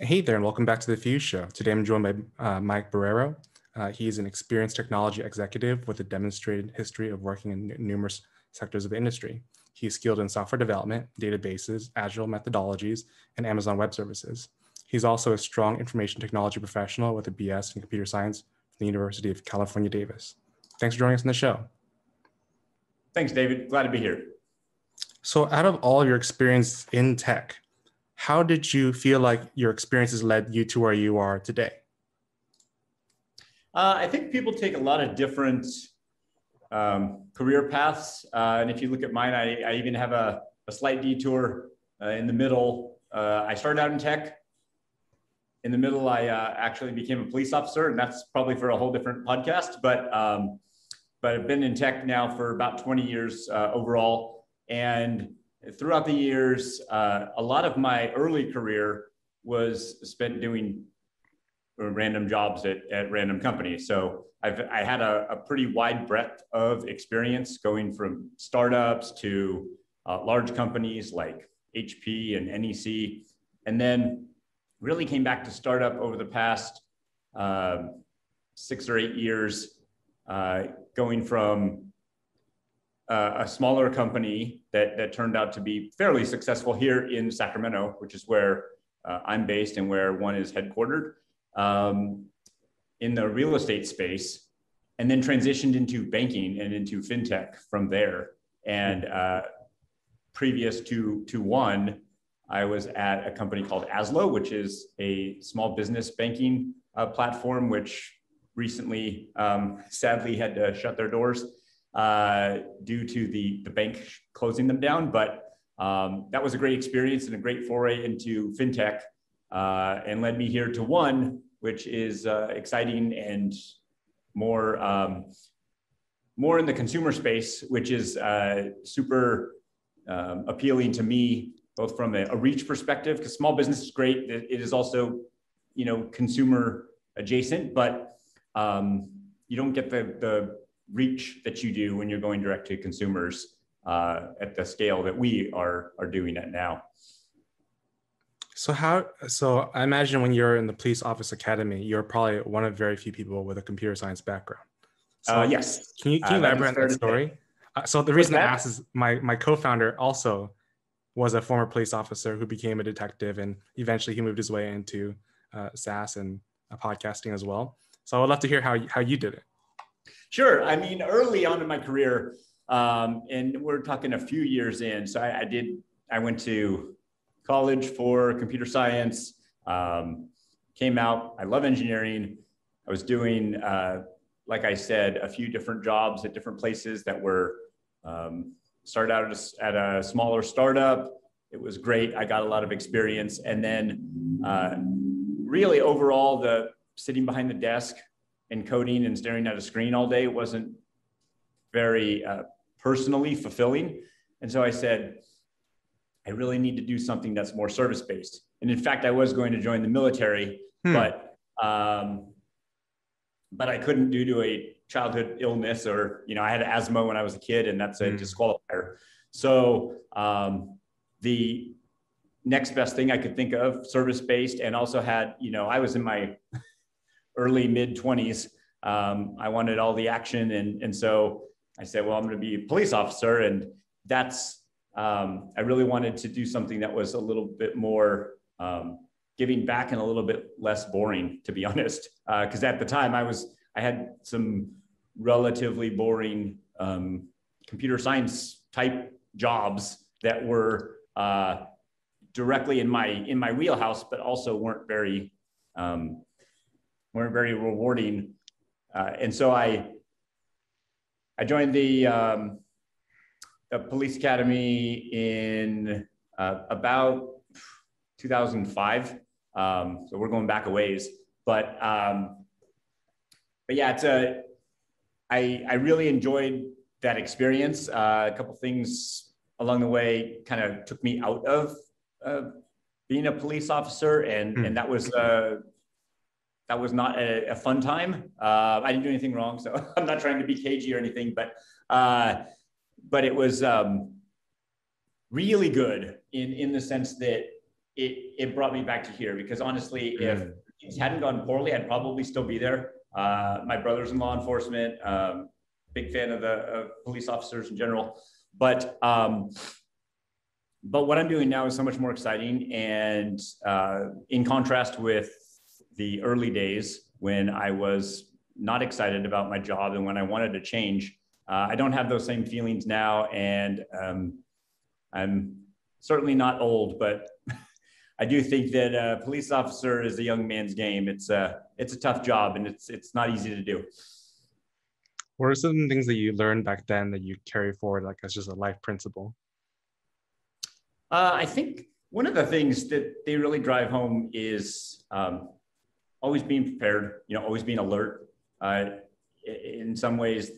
Hey there, and welcome back to the Fuse Show. Today I'm joined by uh, Mike Barrero. Uh, he is an experienced technology executive with a demonstrated history of working in numerous sectors of the industry. He is skilled in software development, databases, agile methodologies, and Amazon Web Services. He's also a strong information technology professional with a BS in computer science from the University of California, Davis. Thanks for joining us on the show. Thanks, David. Glad to be here. So, out of all your experience in tech, how did you feel like your experiences led you to where you are today? Uh, I think people take a lot of different um, career paths. Uh, and if you look at mine, I, I even have a, a slight detour uh, in the middle. Uh, I started out in tech. In the middle, I uh, actually became a police officer, and that's probably for a whole different podcast. But um, but I've been in tech now for about 20 years uh, overall. And throughout the years, uh, a lot of my early career was spent doing random jobs at, at random companies. So I've, I had a, a pretty wide breadth of experience going from startups to uh, large companies like HP and NEC, and then really came back to startup over the past uh, six or eight years, uh, going from uh, a smaller company that, that turned out to be fairly successful here in Sacramento, which is where uh, I'm based and where one is headquartered um, in the real estate space, and then transitioned into banking and into fintech from there. And uh, previous to, to one, I was at a company called Azlo, which is a small business banking uh, platform, which recently um, sadly had to shut their doors uh, due to the, the bank closing them down. But um, that was a great experience and a great foray into fintech uh, and led me here to one, which is uh, exciting and more, um, more in the consumer space, which is uh, super um, appealing to me, both from a, a reach perspective, because small business is great. It, it is also, you know, consumer adjacent, but um, you don't get the, the reach that you do when you're going direct to consumers uh, at the scale that we are are doing it now. So how? So I imagine when you're in the police office academy, you're probably one of very few people with a computer science background. So uh, yes. Can you, can you uh, elaborate on that story? Uh, so the reason I asked is my my co-founder also was a former police officer who became a detective, and eventually he moved his way into uh, SaaS and uh, podcasting as well. So I would love to hear how how you did it. Sure. I mean, early on in my career, um, and we're talking a few years in. So I, I did. I went to college for computer science. Um, came out. I love engineering. I was doing, uh, like I said, a few different jobs at different places that were um, started out at a smaller startup. It was great. I got a lot of experience, and then uh, really overall, the sitting behind the desk and coding and staring at a screen all day wasn't very uh, personally fulfilling. And so I said, I really need to do something that's more service based. And in fact, I was going to join the military, hmm. but um, but I couldn't due to a childhood illness or you know I had asthma when I was a kid, and that's a hmm. disqualifier. So um, the next best thing I could think of, service based, and also had you know I was in my early mid 20s. Um, I wanted all the action. And, and so I said, well, I'm going to be a police officer. And that's, um, I really wanted to do something that was a little bit more um, giving back and a little bit less boring, to be honest. Because uh, at the time I was, I had some relatively boring um, computer science type jobs that were uh, directly in my in my wheelhouse, but also weren't very um, weren't very rewarding. Uh, and so I, I joined the, um, the police academy in uh, about 2005. Um, so we're going back a ways, but um, but yeah, it's a. I I really enjoyed that experience. Uh, a couple things along the way kind of took me out of uh, being a police officer, and mm. and that was uh, that was not a, a fun time. Uh, I didn't do anything wrong, so I'm not trying to be cagey or anything, but uh, but it was um, really good in in the sense that it, it brought me back to here because honestly, Mm. if things hadn't gone poorly, I'd probably still be there. Uh, my brother's in law enforcement, um, big fan of the of police officers in general. But um, but what I'm doing now is so much more exciting. And uh, in contrast with the early days when I was not excited about my job and when I wanted to change, uh, I don't have those same feelings now. And um, I'm certainly not old, but I do think that a police officer is a young man's game. It's a it's a tough job and it's it's not easy to do. What are some things that you learned back then that you carry forward, like as just a life principle? Uh, I think one of the things that they really drive home is um, always being prepared. You know, always being alert. Uh, in some ways,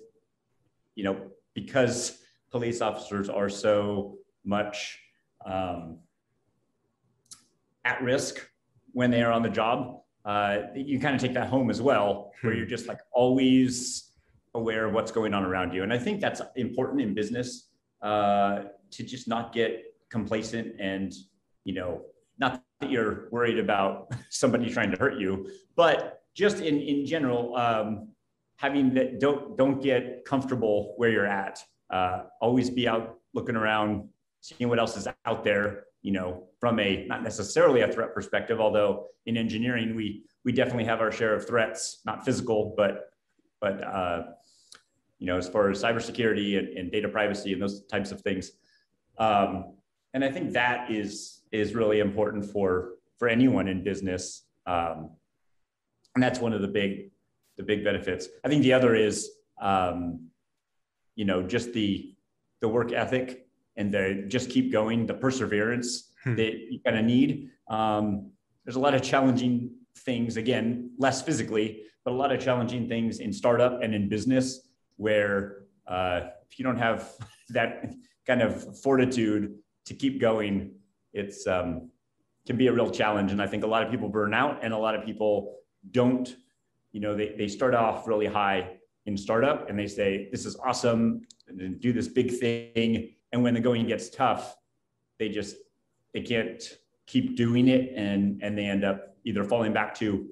you know, because police officers are so much um, at risk when they are on the job, uh, you kind of take that home as well, where you're just like always aware of what's going on around you. And I think that's important in business uh, to just not get complacent and, you know, not that you're worried about somebody trying to hurt you, but just in, in general, um, having that don't, don't get comfortable where you're at. Uh, always be out looking around, seeing what else is out there, you know, from a not necessarily a threat perspective, although in engineering we we definitely have our share of threats, not physical, but but uh, you know, as far as cybersecurity and, and data privacy and those types of things. Um, and I think that is is really important for for anyone in business. Um, and that's one of the big the big benefits. I think the other is um, you know just the the work ethic and the just keep going, the perseverance Hmm. that you kind of need. Um, there's a lot of challenging things, again, less physically, but a lot of challenging things in startup and in business where uh, if you don't have that kind of fortitude to keep going, it's um, can be a real challenge. And I think a lot of people burn out and a lot of people don't, you know, they, they start off really high in startup and they say, this is awesome, and do this big thing. And when the going gets tough, they just they can't keep doing it and and they end up either falling back to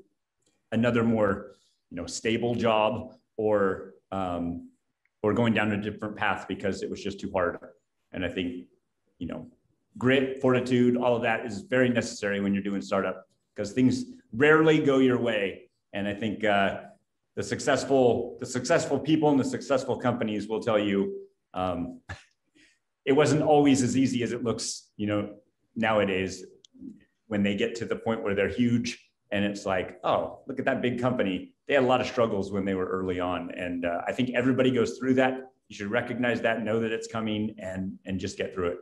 another more you know stable job or um, or going down a different path because it was just too hard and i think you know grit fortitude all of that is very necessary when you're doing startup because things rarely go your way. And i think uh, the successful the successful people and the successful companies will tell you um, it wasn't always as easy as it looks you know nowadays when they get to the point where they're huge and it's like oh look at that big company. They had a lot of struggles when they were early on. And uh, i think everybody goes through that. You should recognize that know that it's coming and and just get through it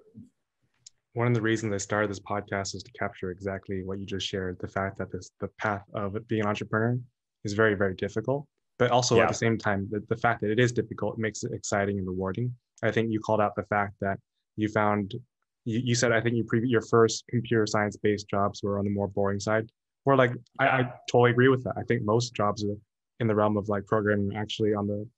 One of the reasons I started this podcast is to capture exactly what you just shared the fact that this, the path of being an entrepreneur is very, very difficult. But also Yeah. at the same time, the, the fact that it is difficult makes it exciting and rewarding. I think you called out the fact that you found, you, you said, I think you pre- your first computer science based jobs were on the more boring side. Where like, I, I totally agree with that. I think most jobs are in the realm of like programming actually on the,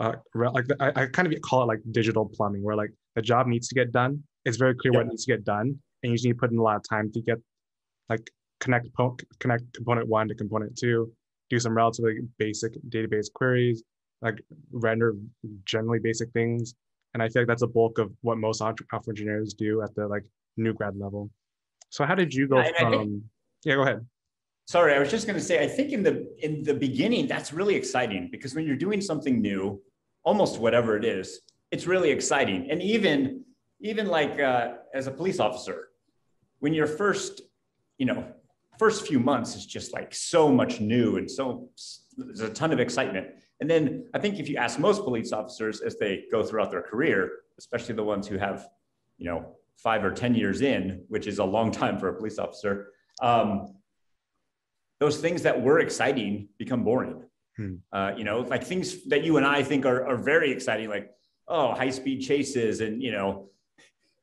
uh, like the, I, I kind of call it like digital plumbing, where like the job needs to get done. It's very clear Yeah. what needs to get done, and you just need to put in a lot of time to get like connect connect component one to component two, do some relatively basic database queries, like render generally basic things. And I feel like that's a bulk of what most software engineers do at the like new grad level. So how did you go Yeah, and I from? think- yeah, go ahead. sorry i was just going to say i think in the in the beginning that's really exciting because when you're doing something new almost whatever it is it's really exciting and even even like uh, as a police officer when you're first you know first few months is just like so much new and so there's a ton of excitement and then i think if you ask most police officers as they go throughout their career especially the ones who have you know five or ten years in which is a long time for a police officer um, those things that were exciting become boring. Hmm. Uh, you know, like things that you and I think are, are very exciting, like, oh, high speed chases and, you know,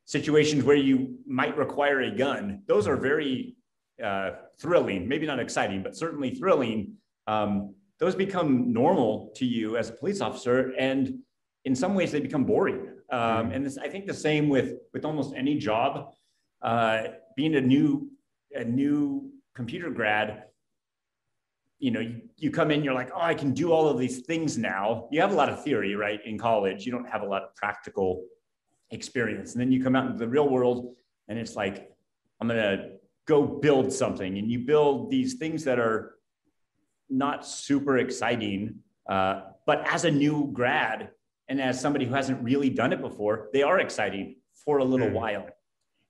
situations where you might require a gun. Those are very uh, thrilling, maybe not exciting, but certainly thrilling. Um, those become normal to you as a police officer. And in some ways, they become boring. Um, Hmm. and this, I think the same with, with almost any job. Uh, being a new a new computer grad, you know, you, you come in, you're like, oh, I can do all of these things now. You have a lot of theory, right? In college, you don't have a lot of practical experience. And then you come out into the real world and it's like, I'm going to go build something. And you build these things that are not super exciting. Uh, but as a new grad and as somebody who hasn't really done it before, they are exciting for a little mm. while.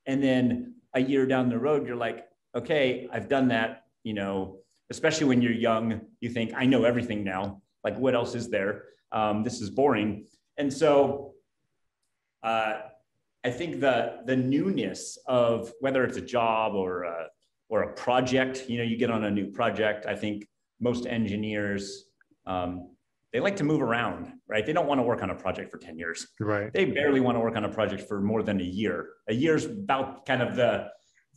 And then a year down the road, you're like, okay, I've done that, you know, especially when you're young, you think, I know everything now. Like, what else is there? Um, this is boring. And so uh, I think the, the newness of whether it's a job or a, or a project, you know, you get on a new project. I think most engineers, um, they like to move around, right? They don't want to work on a project for 10 years. Right. They barely want to work on a project for more than a year. A year's about kind of the,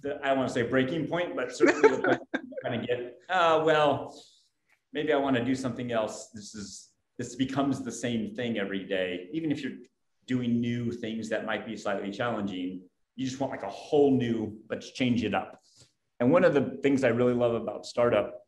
the I don't want to say breaking point, but certainly the point kind of get, uh, well, maybe I want to do something else. This is this becomes the same thing every day. Even if you're doing new things that might be slightly challenging, you just want like a whole new, let's change it up. And one of the things I really love about startup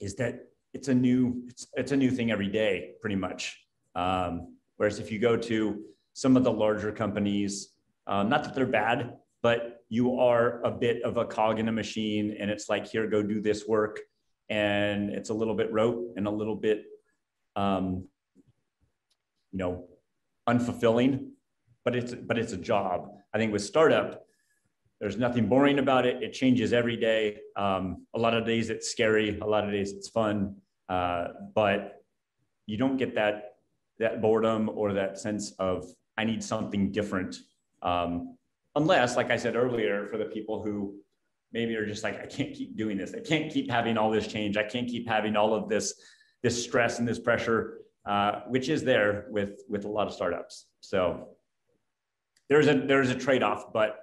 is that it's a new it's, it's a new thing every day, pretty much. Um, whereas if you go to some of the larger companies, um, not that they're bad, but you are a bit of a cog in a machine and it's like here go do this work and it's a little bit rote and a little bit um, you know unfulfilling but it's but it's a job. I think with startup there's nothing boring about it. It changes every day. Um, a lot of days it's scary a lot of days it's fun. Uh, but you don't get that that boredom or that sense of i need something different. Um, unless, like I said earlier, for the people who maybe are just like, I can't keep doing this. I can't keep having all this change. I can't keep having all of this, this stress and this pressure, uh, which is there with, with a lot of startups. So there's a, there's a trade-off, but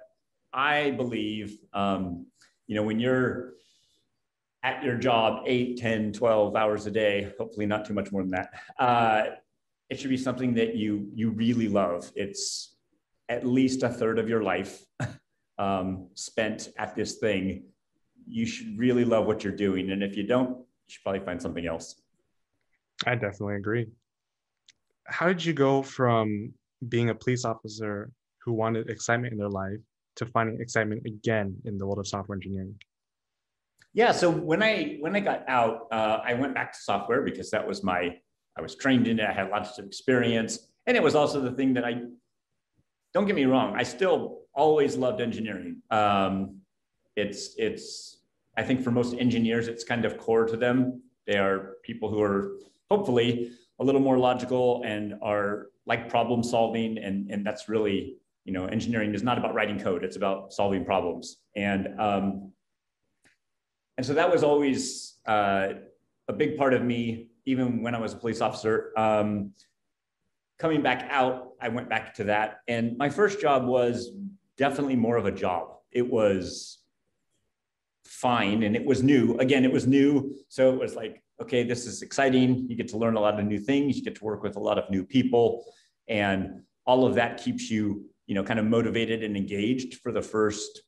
I believe, um, you know, when you're at your job 8, 10, 12 hours a day, hopefully not too much more than that, uh, it should be something that you, you really love. It's, at least a third of your life um, spent at this thing, you should really love what you're doing. And if you don't, you should probably find something else. I definitely agree. How did you go from being a police officer who wanted excitement in their life to finding excitement again in the world of software engineering? Yeah, so when I when I got out, uh, I went back to software because that was my I was trained in it. I had lots of experience, and it was also the thing that I don't get me wrong, I still always loved engineering. Um, it's it's I think for most engineers, it's kind of core to them. They are people who are hopefully a little more logical and are like problem solving, and and that's really you know engineering is not about writing code; it's about solving problems. And um, and so that was always uh, a big part of me, even when I was a police officer. Um, coming back out, I went back to that. And my first job was definitely more of a job. It was fine and it was new. Again, it was new. So it was like, okay, this is exciting. You get to learn a lot of new things. You get to work with a lot of new people. And all of that keeps you, you know, kind of motivated and engaged for the first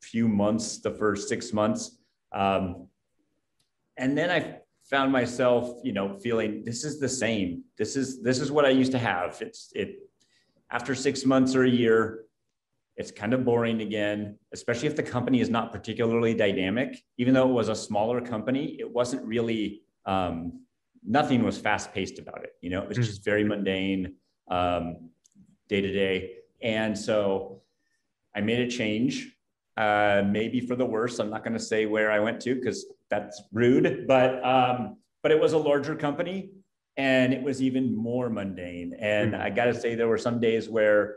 few months, the first six months. Um, and then I found myself, you know, feeling this is the same. This is this is what I used to have. It's it after six months or a year, it's kind of boring again, especially if the company is not particularly dynamic. Even though it was a smaller company, it wasn't really um, nothing was fast paced about it. You know, it was hmm. just very mundane, um, day to day. And so I made a change, uh, maybe for the worse. I'm not going to say where I went to because that's rude, but um, but it was a larger company and it was even more mundane. And mm-hmm. I got to say, there were some days where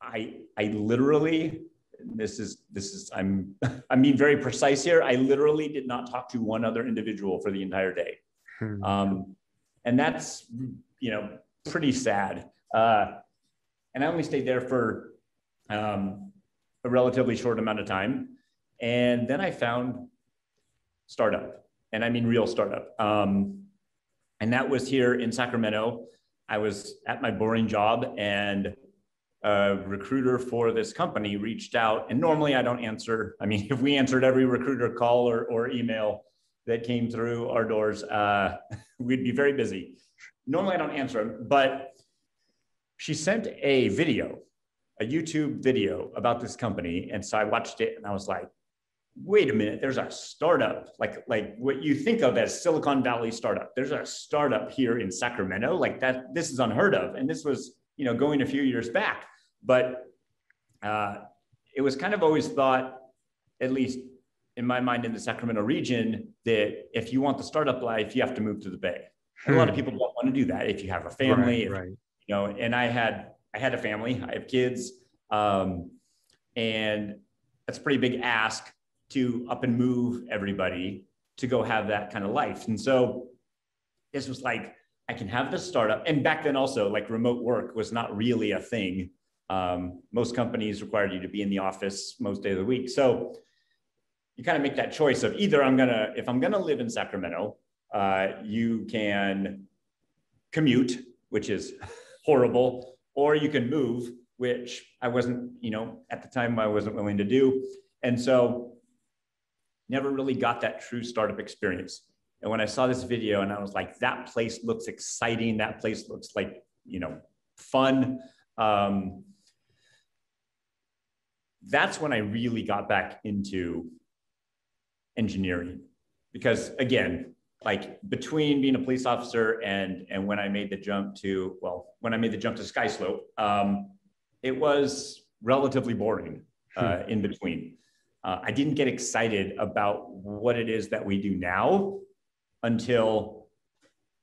I I literally this is this is I'm I'm being very precise here. I literally did not talk to one other individual for the entire day, mm-hmm. um, and that's you know pretty sad. Uh, and I only stayed there for um, a relatively short amount of time, and then I found startup, and I mean real startup. Um, and that was here in Sacramento. I was at my boring job and a recruiter for this company reached out, and normally I don't answer. I mean, if we answered every recruiter call or, or email that came through our doors, uh, we'd be very busy. Normally I don't answer them, but she sent a video, a YouTube video about this company. And so I watched it and I was like, wait a minute, there's a startup, like, like what you think of as Silicon Valley startup. There's a startup here in Sacramento, like that, this is unheard of. And this was, you know, going a few years back. But uh, it was kind of always thought, at least in my mind in the Sacramento region, that if you want the startup life, you have to move to the Bay. Hmm. A lot of hmm. people don't want to do that if you have a family, right, if, right. you know, and I had, I had a family, I have kids, um, and that's a pretty big ask to up and move everybody to go have that kind of life. And so this was like, I can have this startup. And back then also like remote work was not really a thing. Um, most companies required you to be in the office most days of the week. So you kind of make that choice of either I'm gonna, if I'm gonna live in Sacramento, uh, you can commute, which is horrible, or you can move, which I wasn't, you know, at the time I wasn't willing to do. And so never really got that true startup experience. And when I saw this video and I was like, that place looks exciting. That place looks like, you know, fun. Um, that's when I really got back into engineering. Because again, like between being a police officer and and when I made the jump to well, when I made the jump to SkySlope, um, it was relatively boring uh, hmm. in between uh, I didn't get excited about what it is that we do now until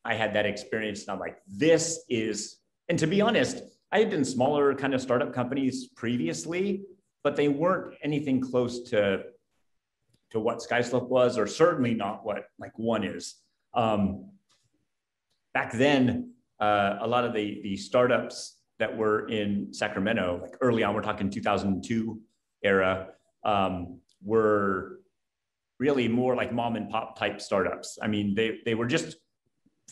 I had that experience. And I'm like, this is, and to be honest, I had been smaller kind of startup companies previously, but they weren't anything close to, to what SkySlope was, or certainly not what like one is. Um, back then, uh, a lot of the, the startups that were in Sacramento, like early on, we're talking 2002 era, um, were really more like mom and pop type startups. I mean, they they were just,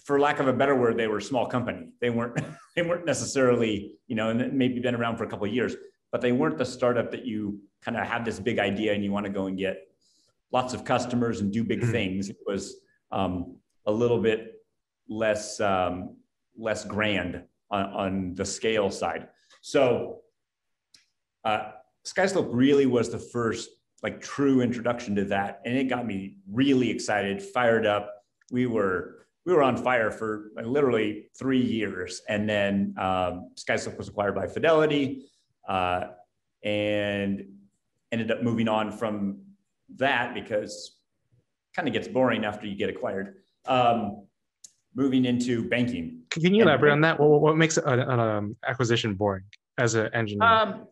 for lack of a better word, they were small company. They weren't they weren't necessarily you know, and maybe been around for a couple of years, but they weren't the startup that you kind of have this big idea and you want to go and get lots of customers and do big mm-hmm. things. It was um, a little bit less um, less grand on, on the scale side. So. Uh, SkySlope really was the first like true introduction to that, and it got me really excited, fired up. We were we were on fire for like, literally three years, and then um, SkySlope was acquired by Fidelity, uh, and ended up moving on from that because kind of gets boring after you get acquired. Um, moving into banking. Can you elaborate on that? What, what makes an, an um, acquisition boring as an engineer? Um,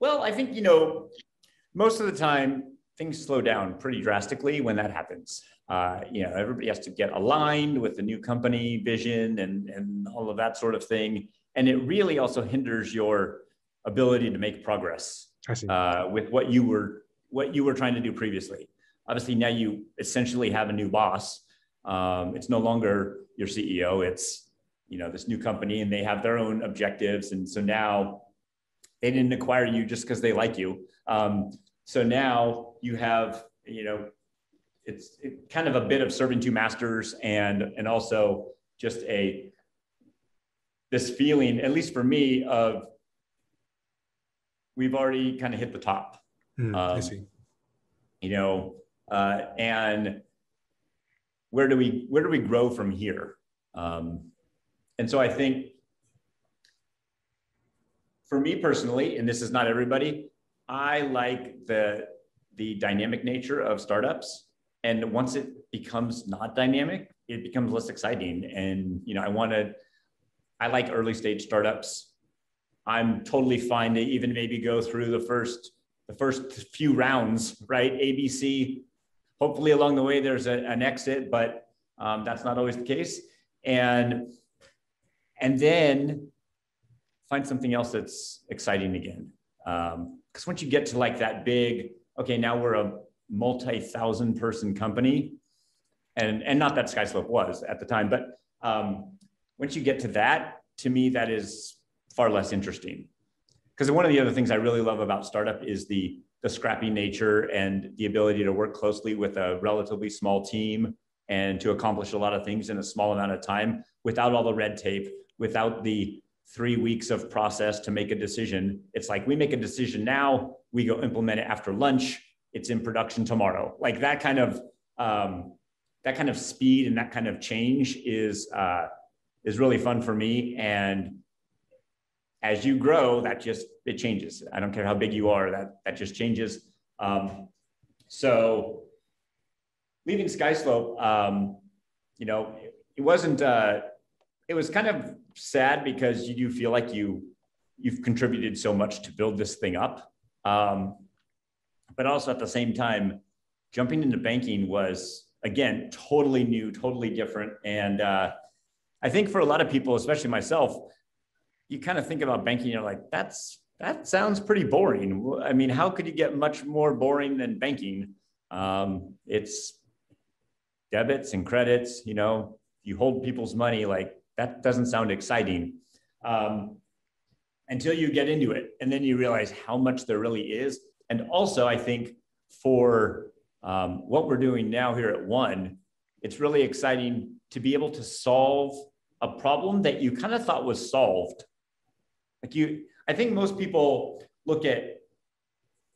well, I think, you know, most of the time things slow down pretty drastically when that happens. Uh, you know, everybody has to get aligned with the new company vision and, and all of that sort of thing. And it really also hinders your ability to make progress uh, with what you were what you were trying to do previously. Obviously, now you essentially have a new boss. Um, it's no longer your CEO. It's you know this new company, and they have their own objectives. And so now they didn't acquire you just because they like you. Um, so now you have, you know, it's it, kind of a bit of serving two masters and and also just a this feeling, at least for me, of we've already kind of hit the top. Mm, um, I see. You know, uh, and where do we where do we grow from here? Um, and so I think for me personally, and this is not everybody, I like the the dynamic nature of startups. And once it becomes not dynamic, it becomes less exciting. And you know, I want to. I like early stage startups. I'm totally fine to even maybe go through the first the first few rounds, right? ABC. Hopefully, along the way, there's a, an exit, but um, that's not always the case. And and then find something else that's exciting again. Because um, once you get to like that big, okay, now we're a multi-thousand person company, and and not that SkySlope was at the time, but um, once you get to that, to me, that is far less interesting. Because one of the other things I really love about startup is the the scrappy nature and the ability to work closely with a relatively small team and to accomplish a lot of things in a small amount of time without all the red tape, without the three weeks of process to make a decision. It's like we make a decision now, we go implement it after lunch, it's in production tomorrow. Like that kind of um, that kind of speed and that kind of change is uh, is really fun for me. And as you grow, that just it changes. I don't care how big you are, that that just changes. Um, so leaving Skyslope, um, you know, it, it wasn't. Uh, it was kind of sad because you do feel like you you've contributed so much to build this thing up, um, but also at the same time, jumping into banking was again totally new, totally different, and uh, I think for a lot of people, especially myself, you kind of think about banking, you're like, that's that sounds pretty boring. I mean, how could you get much more boring than banking? Um, it's debits and credits. You know, you hold people's money. Like that doesn't sound exciting um, until you get into it, and then you realize how much there really is. And also, I think for um, what we're doing now here at One, it's really exciting to be able to solve a problem that you kind of thought was solved. Like you, I think most people look at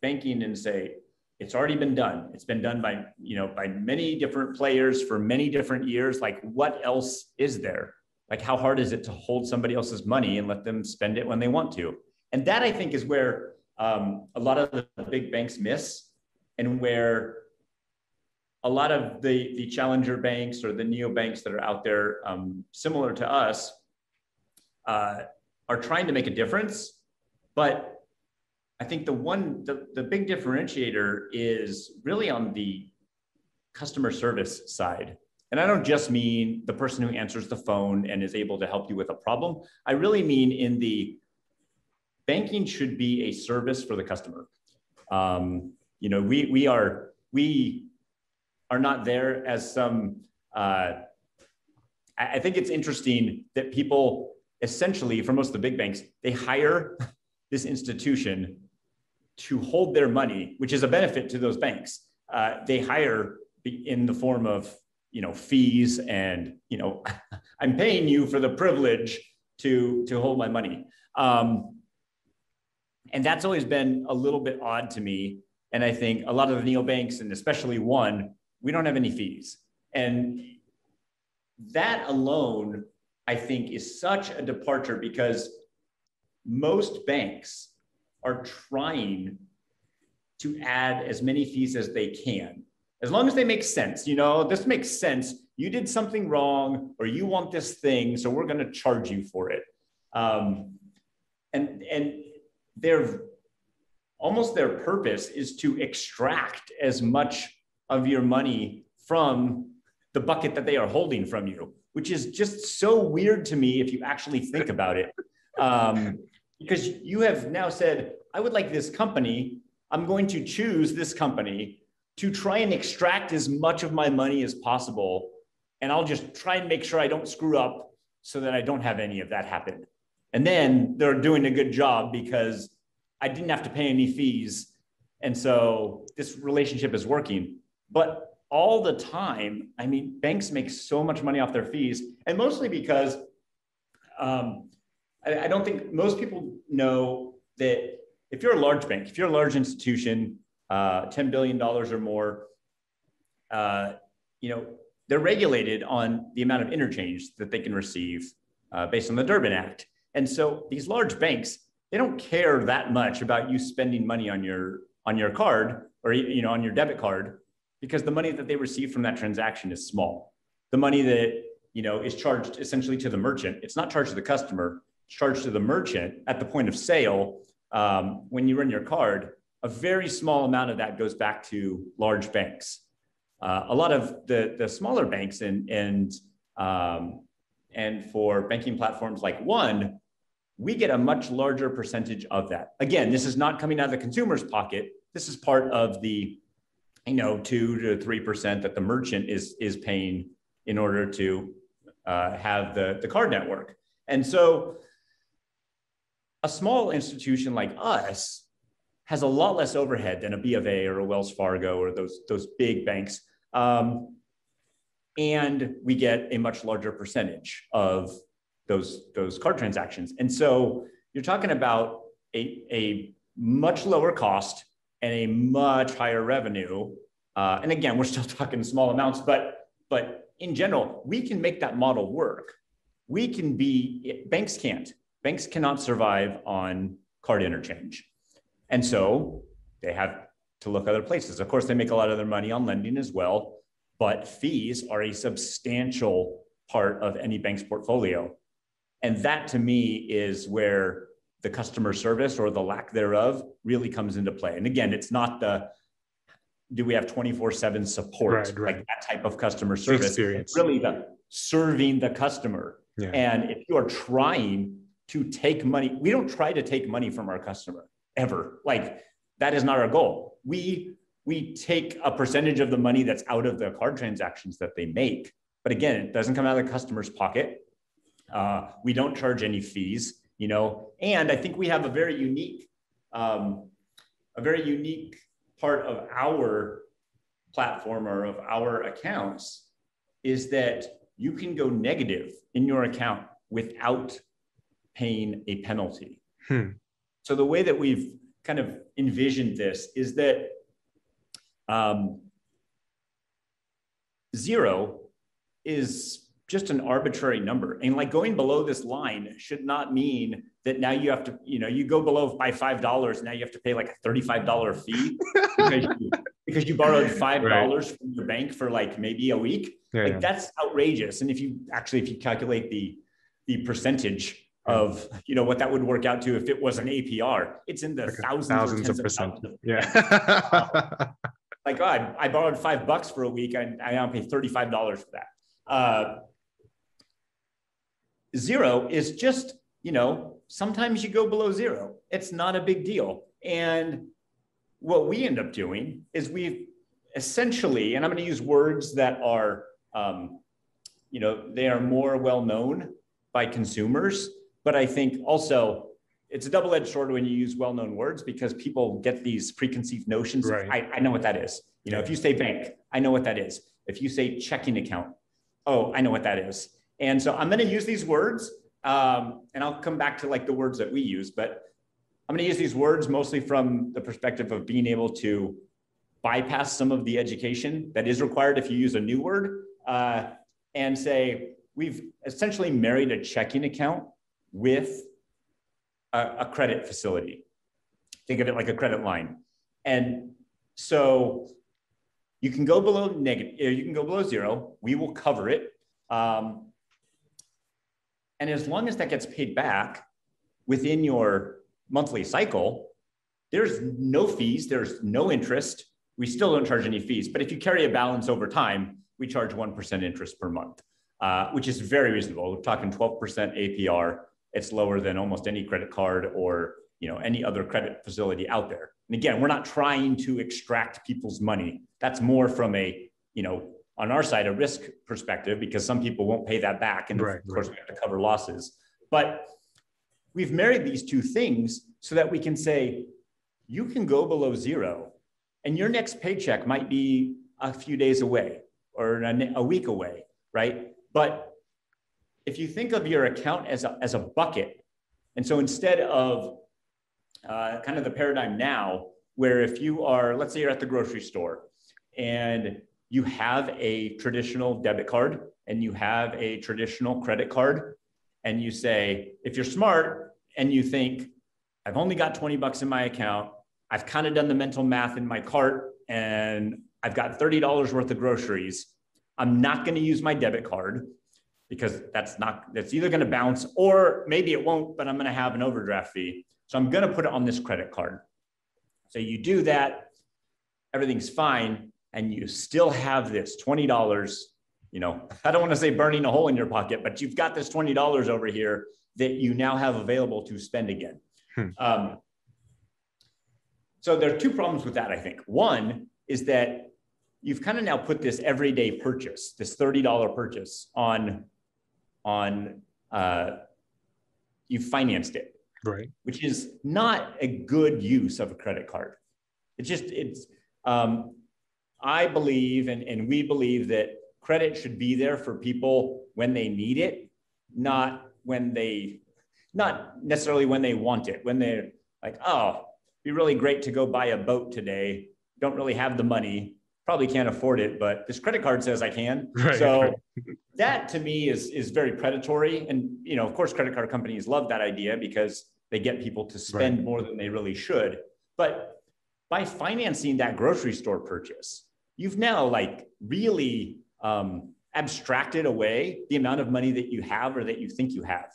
banking and say, it's already been done. It's been done by, you know, by many different players for many different years. Like what else is there? Like how hard is it to hold somebody else's money and let them spend it when they want to? And that I think is where um, a lot of the big banks miss and where a lot of the, the challenger banks or the neo banks that are out there um, similar to us uh, are trying to make a difference. But I think the one, the, the big differentiator is really on the customer service side. And I don't just mean the person who answers the phone and is able to help you with a problem. I really mean in the banking should be a service for the customer. Um, you know, we, we are, we are not there as some. Uh, I think it's interesting that people essentially, for most of the big banks, they hire this institution to hold their money, which is a benefit to those banks. Uh, they hire in the form of you know fees and you know I'm paying you for the privilege to to hold my money. Um, and that's always been a little bit odd to me. And I think a lot of the neobanks, and especially one, we don't have any fees. And that alone, I think, is such a departure because most banks are trying to add as many fees as they can, as long as they make sense. You know, this makes sense. You did something wrong, or you want this thing, so we're going to charge you for it. Um, and and their almost their purpose is to extract as much of your money from the bucket that they are holding from you, which is just so weird to me if you actually think about it. Um, because you have now said, I would like this company. I'm going to choose this company to try and extract as much of my money as possible. And I'll just try and make sure I don't screw up so that I don't have any of that happen. And then they're doing a good job because I didn't have to pay any fees. And so this relationship is working. But all the time, I mean, banks make so much money off their fees, and mostly because um, I, I don't think most people know that if you're a large bank, if you're a large institution, uh, $10 billion or more, uh, you know, they're regulated on the amount of interchange that they can receive uh, based on the Durbin Act. And so these large banks, they don't care that much about you spending money on your on your card or you know on your debit card because the money that they receive from that transaction is small. The money that you know is charged essentially to the merchant. It's not charged to the customer. It's charged to the merchant at the point of sale um, when you run your card. A very small amount of that goes back to large banks. Uh, a lot of the the smaller banks and and um, and for banking platforms like One, we get a much larger percentage of that. Again, this is not coming out of the consumer's pocket. This is part of the you know, two to three percent that the merchant is is paying in order to uh, have the the card network. And so a small institution like us has a lot less overhead than a B of A or a Wells Fargo or those, those big banks. Um, and we get a much larger percentage of those, those card transactions. And so you're talking about a, a much lower cost and a much higher revenue. Uh, and again, we're still talking small amounts, but, but in general, we can make that model work. We can be, banks can't. Banks cannot survive on card interchange. And so they have to look other places. Of course, they make a lot of their money on lending as well, but fees are a substantial part of any bank's portfolio. And that to me is where the customer service or the lack thereof really comes into play. And again, it's not the do we have 24-7 support right, right. like that type of customer service Experience. it's really the serving the customer yeah. and if you are trying to take money we don't try to take money from our customer ever like that is not our goal we we take a percentage of the money that's out of the card transactions that they make but again it doesn't come out of the customer's pocket uh, we don't charge any fees you know and i think we have a very unique um, a very unique part of our platform or of our accounts is that you can go negative in your account without paying a penalty. Hmm. So the way that we've kind of envisioned this is that um, zero is just an arbitrary number. And like going below this line should not mean that now you have to, you know, you go below by five dollars, now you have to pay like a thirty-five dollar fee because, you, because you borrowed five dollars right. from your bank for like maybe a week. Yeah, like yeah. that's outrageous. And if you actually if you calculate the the percentage of you know what that would work out to if it was an APR, it's in the like thousands, thousands of percent. Of yeah. like God, oh, I borrowed five bucks for a week. I, I now pay thirty-five dollars for that. Uh, zero is just, you know, sometimes you go below zero. It's not a big deal. And what we end up doing is we've essentially, and I'm going to use words that are, um, you know, they are more well known by consumers, but I think also it's a double-edged sword when you use well-known words because people get these preconceived notions. Right. I, I know what that is. You know, if you say bank, I know what that is. If you say checking account, oh, I know what that is. And so I'm going to use these words, um, and I'll come back to like the words that we use, but I'm going to use these words mostly from the perspective of being able to bypass some of the education that is required if you use a new word uh, and say, we've essentially married a checking account with a, a credit facility. Think of it like a credit line. And so you can go below negative, you can go below zero. We will cover it. Um, and as long as that gets paid back within your monthly cycle, there's no fees, there's no interest. We still don't charge any fees. But if you carry a balance over time, we charge 1% interest per month, uh, which is very reasonable. We're talking 12% APR. It's lower than almost any credit card or you know any other credit facility out there. And again, we're not trying to extract people's money. That's more from a you know on our side a risk perspective because some people won't pay that back and right, of course right. we have to cover losses but we've married these two things so that we can say you can go below zero and your next paycheck might be a few days away or a, week away right but if you think of your account as a, as a bucket and so instead of uh, kind of the paradigm now where if you are let's say you're at the grocery store and you have a traditional debit card and you have a traditional credit card, and you say, if you're smart and you think, I've only got 20 bucks in my account, I've kind of done the mental math in my cart, and I've got $30 worth of groceries. I'm not going to use my debit card because that's not, that's either going to bounce or maybe it won't, but I'm going to have an overdraft fee. So I'm going to put it on this credit card. So you do that, everything's fine and you still have this $20, you know, I don't want to say burning a hole in your pocket, but you've got this $20 over here that you now have available to spend again. Hmm. Um, so there are two problems with that, I think. One is that you've kind of now put this everyday purchase, this $30 purchase on, on uh, you financed it. right? Which is not a good use of a credit card. It's just it's. Um, I believe, and, and we believe that credit should be there for people when they need it, not when they, not necessarily when they want it. When they're like, oh, be really great to go buy a boat today. Don't really have the money probably can't afford it, but this credit card says I can. Right. So that to me is is very predatory. And you know, of course, credit card companies love that idea because they get people to spend right. more than they really should. But by financing that grocery store purchase, you've now like really um, abstracted away the amount of money that you have or that you think you have.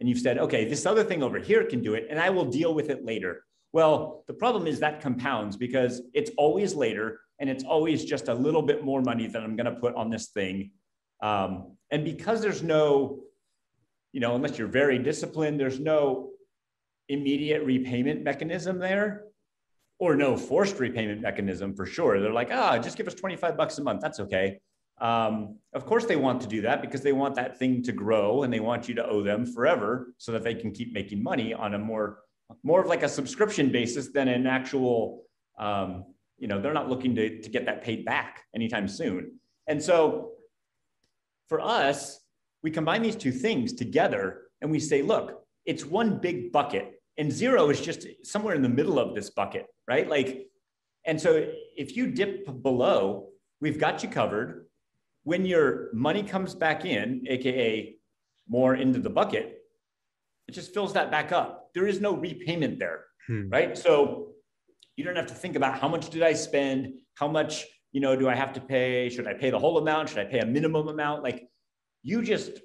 And you've said, okay, this other thing over here can do it, and I will deal with it later. Well, the problem is that compounds because it's always later and it's always just a little bit more money that I'm going to put on this thing. Um, and because there's no, you know, unless you're very disciplined, there's no immediate repayment mechanism there or no forced repayment mechanism for sure. They're like, ah, just give us 25 bucks a month. That's okay. Um, of course, they want to do that because they want that thing to grow and they want you to owe them forever so that they can keep making money on a more, more of like a subscription basis than an actual, um, you know, they're not looking to, to get that paid back anytime soon. And so for us, we combine these two things together and we say, look, it's one big bucket and zero is just somewhere in the middle of this bucket, right? Like, and so if you dip below, we've got you covered. When your money comes back in, AKA more into the bucket, it just fills that back up. There is no repayment there, hmm. right? So you don't have to think about how much did I spend, how much you know do I have to pay? Should I pay the whole amount? Should I pay a minimum amount? Like you just,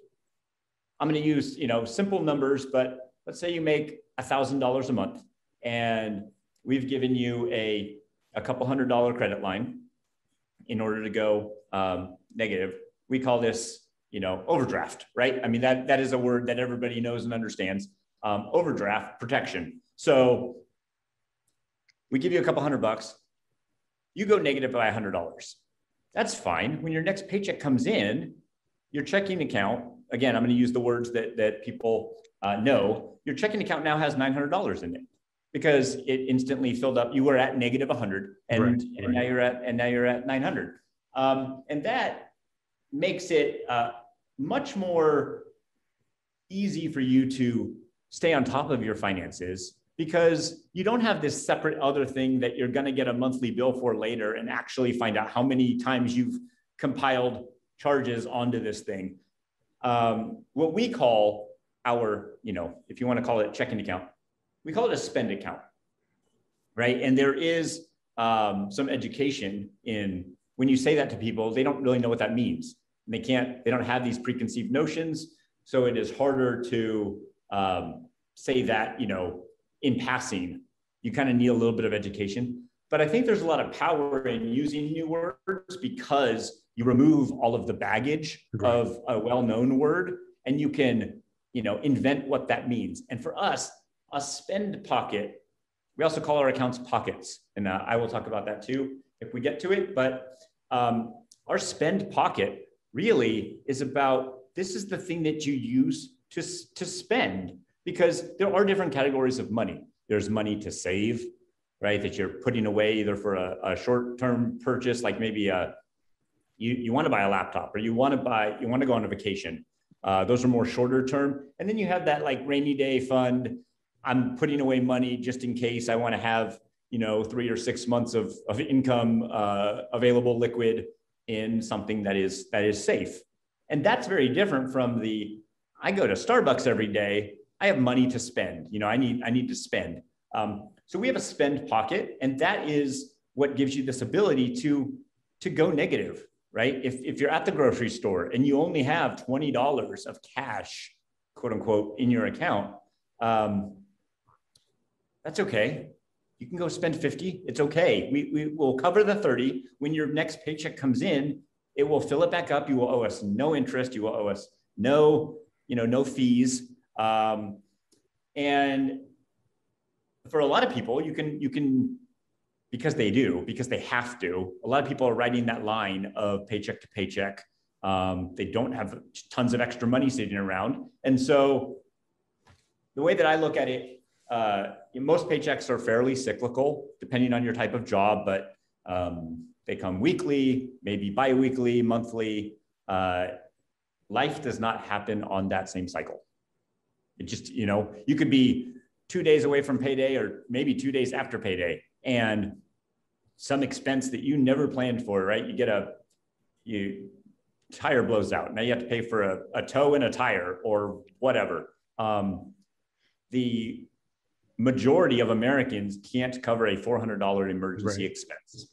I'm going to use you know simple numbers, but let's say you make a thousand dollars a month, and we've given you a a couple hundred dollar credit line in order to go um, negative. We call this you know overdraft, right? I mean that that is a word that everybody knows and understands. Um, overdraft protection. So we give you a couple hundred bucks. You go negative by a hundred dollars. That's fine. When your next paycheck comes in, your checking account, again, I'm going to use the words that, that people uh, know, your checking account now has $900 in it because it instantly filled up. You were at negative 100 and, right, and right. now you're at, and now you're at 900. Um, and that makes it uh, much more easy for you to stay on top of your finances because you don't have this separate other thing that you're going to get a monthly bill for later and actually find out how many times you've compiled charges onto this thing. Um, what we call our, you know, if you want to call it checking account, we call it a spend account, right? And there is um, some education in when you say that to people, they don't really know what that means. And they can't, they don't have these preconceived notions. So it is harder to um, say that, you know, in passing, you kind of need a little bit of education. But I think there's a lot of power in using new words because you remove all of the baggage right. of a well-known word and you can, you know, invent what that means. And for us, a spend pocket, we also call our accounts pockets. And uh, I will talk about that too if we get to it. But um, our spend pocket really is about this is the thing that you use to, to spend because there are different categories of money. There's money to save, right? That you're putting away either for a, a short-term purchase, like maybe a, you, you want to buy a laptop or you want to buy, you want to go on a vacation. Uh, those are more shorter term. And then you have that like rainy day fund. I'm putting away money just in case I want to have, you know, three or six months of, of income uh, available liquid in something that is that is safe. And that's very different from the I go to Starbucks every day I have money to spend. You know, I need I need to spend. Um, so we have a spend pocket, and that is what gives you this ability to to go negative, right? If if you're at the grocery store and you only have twenty dollars of cash, quote unquote, in your account, um, that's okay. You can go spend 50. It's okay. We, we will cover the 30. When your next paycheck comes in, it will fill it back up. You will owe us no interest. You will owe us no, you know, no fees. Um, and for a lot of people, you can you can because they do because they have to. A lot of people are writing that line of paycheck to paycheck. Um, they don't have tons of extra money sitting around, and so the way that I look at it uh, most paychecks are fairly cyclical, depending on your type of job, but um, they come weekly, maybe biweekly, monthly. Uh, life does not happen on that same cycle. It just, you know, you could be two days away from payday or maybe two days after payday and some expense that you never planned for, right? You get a, you tire blows out. Now you have to pay for a, a tow and a tire or whatever. Um, the majority of Americans can't cover a $400 emergency right. expense.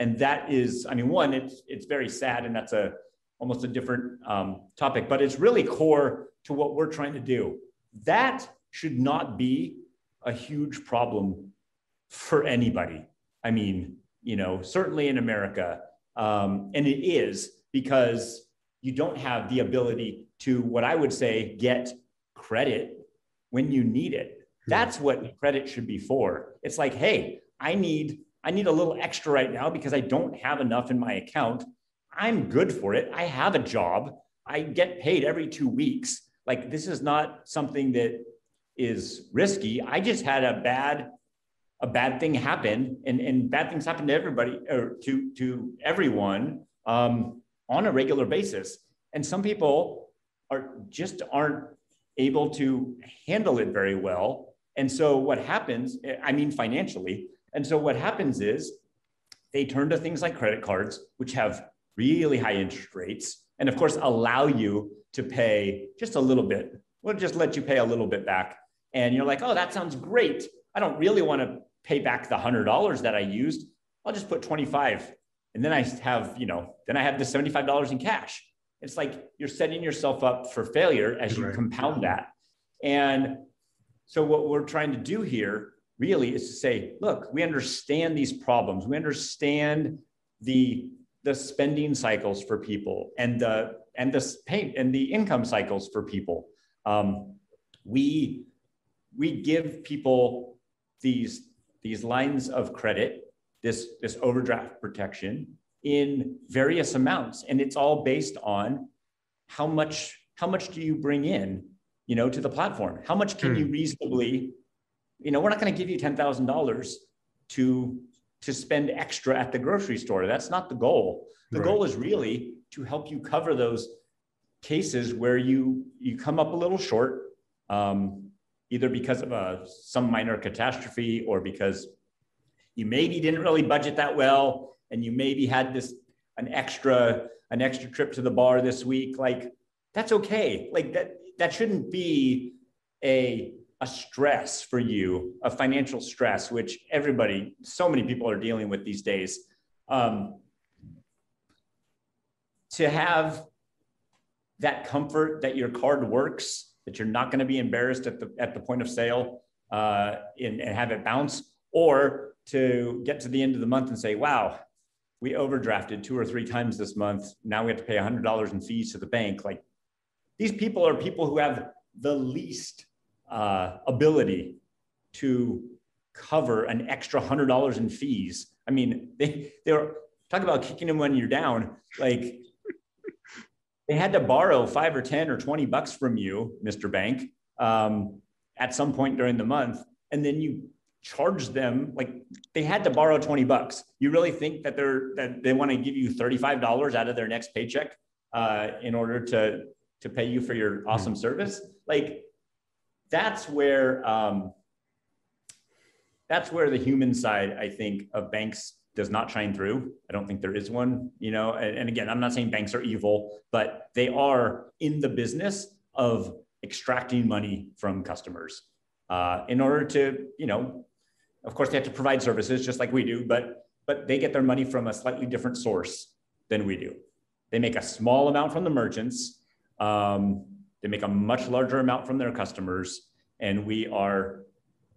And that is, I mean, one, it's, it's very sad and that's a, almost a different um, topic, but it's really core to what we're trying to do. That should not be a huge problem for anybody. I mean, you know, certainly in America, um, and it is because you don't have the ability to what I would say get credit when you need it. That's what credit should be for. It's like, hey, I need I need a little extra right now because I don't have enough in my account. I'm good for it. I have a job. I get paid every 2 weeks. Like this is not something that is risky. I just had a bad a bad thing happened, and, and bad things happen to everybody or to to everyone um, on a regular basis. And some people are just aren't able to handle it very well. And so what happens, I mean, financially. And so what happens is they turn to things like credit cards, which have really high interest rates, and of course, allow you to pay just a little bit. We'll just let you pay a little bit back. And you're like, oh, that sounds great. I don't really want to pay back the hundred dollars that I used. I'll just put 25. And then I have, you know, then I have the $75 in cash. It's like you're setting yourself up for failure as you right. compound that. And so, what we're trying to do here really is to say, look, we understand these problems. We understand the the spending cycles for people and the and the pay and the income cycles for people. Um, we we give people these these lines of credit, this this overdraft protection, in various amounts and it's all based on how much how much do you bring in you know to the platform how much can you hmm. reasonably you know we're not going to give you $10000 to to spend extra at the grocery store that's not the goal the right. goal is really to help you cover those cases where you you come up a little short um, either because of a, some minor catastrophe or because you maybe didn't really budget that well and you maybe had this an extra an extra trip to the bar this week like that's okay. Like that that shouldn't be a a stress for you a financial stress which everybody so many people are dealing with these days. Um, to have that comfort that your card works that you're not going to be embarrassed at the at the point of sale uh, and, and have it bounce or to get to the end of the month and say wow we overdrafted two or three times this month. Now we have to pay $100 in fees to the bank. Like these people are people who have the least uh, ability to cover an extra $100 in fees. I mean, they, they're talking about kicking them when you're down. Like they had to borrow five or 10 or 20 bucks from you, Mr. Bank, um, at some point during the month. And then you charge them like they had to borrow 20 bucks you really think that they're that they want to give you $35 out of their next paycheck uh, in order to to pay you for your awesome mm-hmm. service like that's where um, that's where the human side i think of banks does not shine through i don't think there is one you know and, and again i'm not saying banks are evil but they are in the business of extracting money from customers uh, in order to you know of course, they have to provide services just like we do, but but they get their money from a slightly different source than we do. They make a small amount from the merchants. Um, they make a much larger amount from their customers, and we are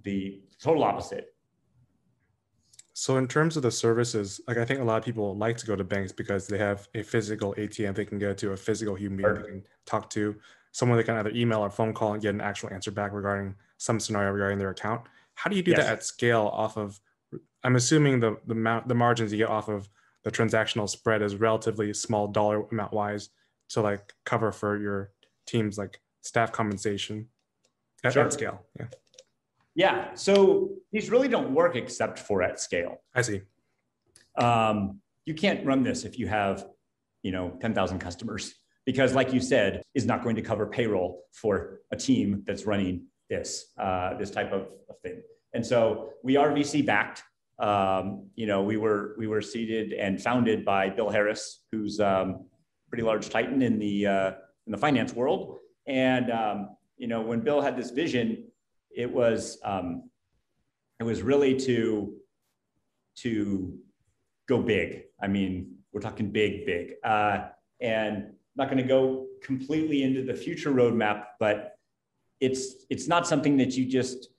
the total opposite. So in terms of the services, like I think a lot of people like to go to banks because they have a physical ATM they can go to, a physical human being they can talk to, someone they can either email or phone call and get an actual answer back regarding some scenario regarding their account. How do you do yes. that at scale off of? I'm assuming the the amount the margins you get off of the transactional spread is relatively small dollar amount wise to like cover for your team's like staff compensation at, sure. at scale. Yeah. Yeah. So these really don't work except for at scale. I see. Um, you can't run this if you have, you know, 10,000 customers because like you said, is not going to cover payroll for a team that's running this, uh, this type of, of thing. And so we are VC backed. Um, you know, we were, we were seeded and founded by Bill Harris, who's um, pretty large titan in the, uh, in the finance world. And, um, you know, when Bill had this vision, it was, um, it was really to, to go big. I mean, we're talking big, big. Uh, and I'm not going to go completely into the future roadmap, but it's it's not something that you just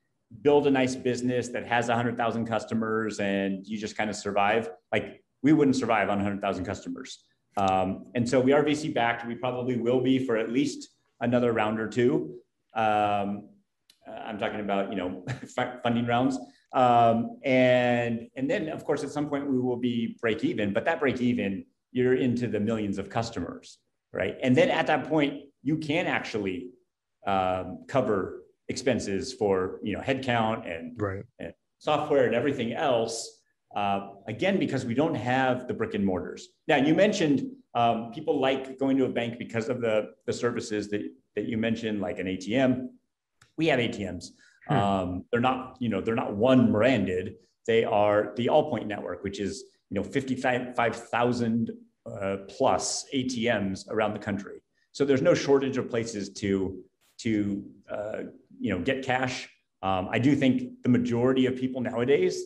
build a nice business that has 100,000 customers and you just kind of survive. Like we wouldn't survive on 100,000 customers. Um, and so we are VC backed. We probably will be for at least another round or two. Um, I'm talking about you know funding rounds. Um, and and then of course at some point we will be break even, but that break even you're into the millions of customers, right? And then at that point you can actually um, cover expenses for you know headcount and, right. and software and everything else. Uh, again, because we don't have the brick and mortars. Now you mentioned um, people like going to a bank because of the the services that that you mentioned, like an ATM. We have ATMs. Hmm. Um, they're not, you know, they're not one branded. They are the Allpoint network, which is, you know, 55,000 uh, plus ATMs around the country. So there's no shortage of places to, to, uh, you know, get cash. Um, I do think the majority of people nowadays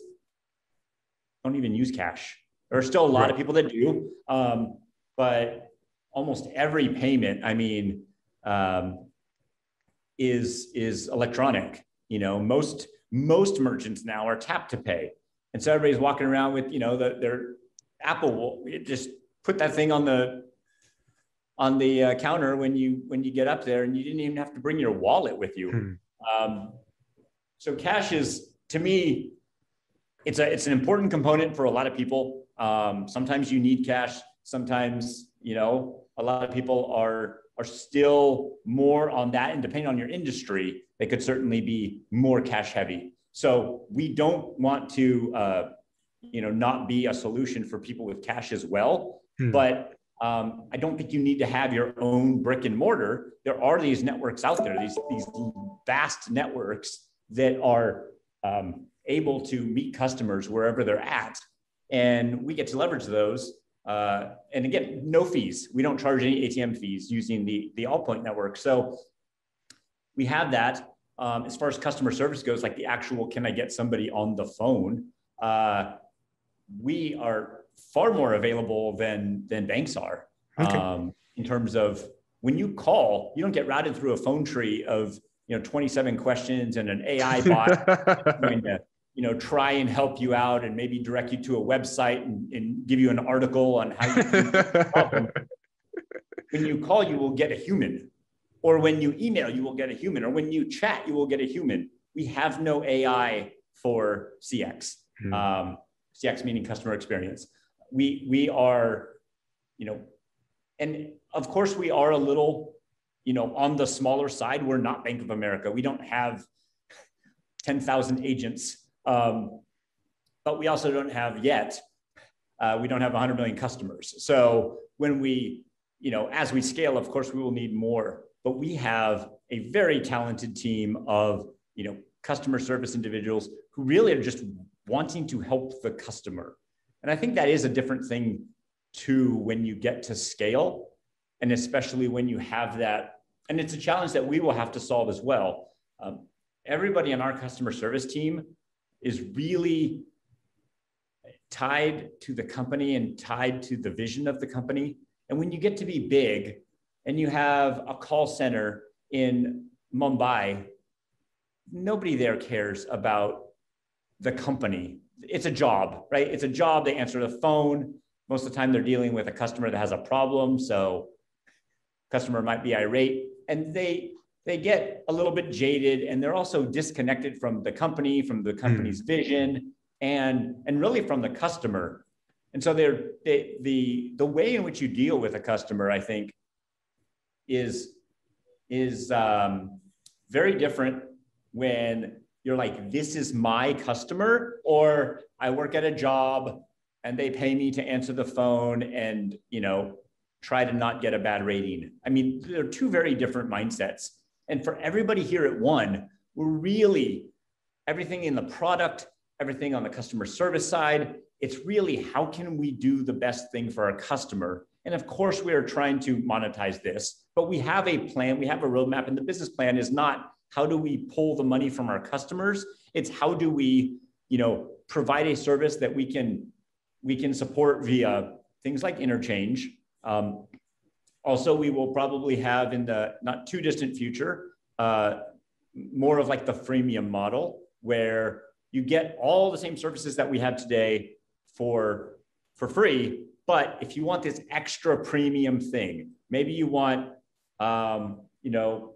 don't even use cash. There are still a lot right. of people that do, um, but almost every payment, I mean, um, is is electronic. You know, most most merchants now are tap to pay, and so everybody's walking around with you know the, their Apple. Just put that thing on the on the uh, counter when you when you get up there, and you didn't even have to bring your wallet with you. Hmm. Um, so cash is to me, it's a it's an important component for a lot of people. Um, sometimes you need cash. Sometimes you know a lot of people are are still more on that. And depending on your industry, they could certainly be more cash heavy. So we don't want to, uh, you know, not be a solution for people with cash as well. Hmm. But um, I don't think you need to have your own brick and mortar. There are these networks out there, these, these vast networks that are um, able to meet customers wherever they're at. And we get to leverage those uh, and again, no fees. We don't charge any ATM fees using the, the Allpoint network. So we have that. Um, as far as customer service goes, like the actual can I get somebody on the phone? Uh, we are far more available than than banks are okay. um, in terms of when you call, you don't get routed through a phone tree of you know 27 questions and an AI bot going to you know, try and help you out and maybe direct you to a website and, and give you an article on how you when you call, you will get a human. Or when you email, you will get a human. Or when you chat, you will get a human. We have no AI for CX. Hmm. Um, CX meaning customer experience. We we are, you know, and of course we are a little, you know, on the smaller side. We're not Bank of America. We don't have 10,000 agents um, but we also don't have yet, uh, we don't have 100 million customers. So when we, you know, as we scale, of course, we will need more. But we have a very talented team of, you know, customer service individuals who really are just wanting to help the customer. And I think that is a different thing too when you get to scale, and especially when you have that. And it's a challenge that we will have to solve as well. Um, everybody on our customer service team is really tied to the company and tied to the vision of the company. And when you get to be big and you have a call center in Mumbai, nobody there cares about the company. It's a job, right? It's a job. They answer the phone. Most of the time, they're dealing with a customer that has a problem. So, customer might be irate, and they they get a little bit jaded and they're also disconnected from the company, from the company's mm. vision, and, and really from the customer. And so they're, they, the, the way in which you deal with a customer, I think, is, is um, very different when you're like, this is my customer, or I work at a job and they pay me to answer the phone and, you know, try to not get a bad rating. I mean, they're two very different mindsets. And for everybody here at One, we're really everything in the product, everything on the customer service side. It's really how can we do the best thing for our customer? And of course, we are trying to monetize this, but we have a plan, we have a roadmap, and the business plan is not how do we pull the money from our customers? It's how do we, you know, provide a service that we can we can support via things like interchange. Um, also, we will probably have in the not too distant future uh, more of like the freemium model where you get all the same services that we have today for for free. But if you want this extra premium thing, maybe you want um, you know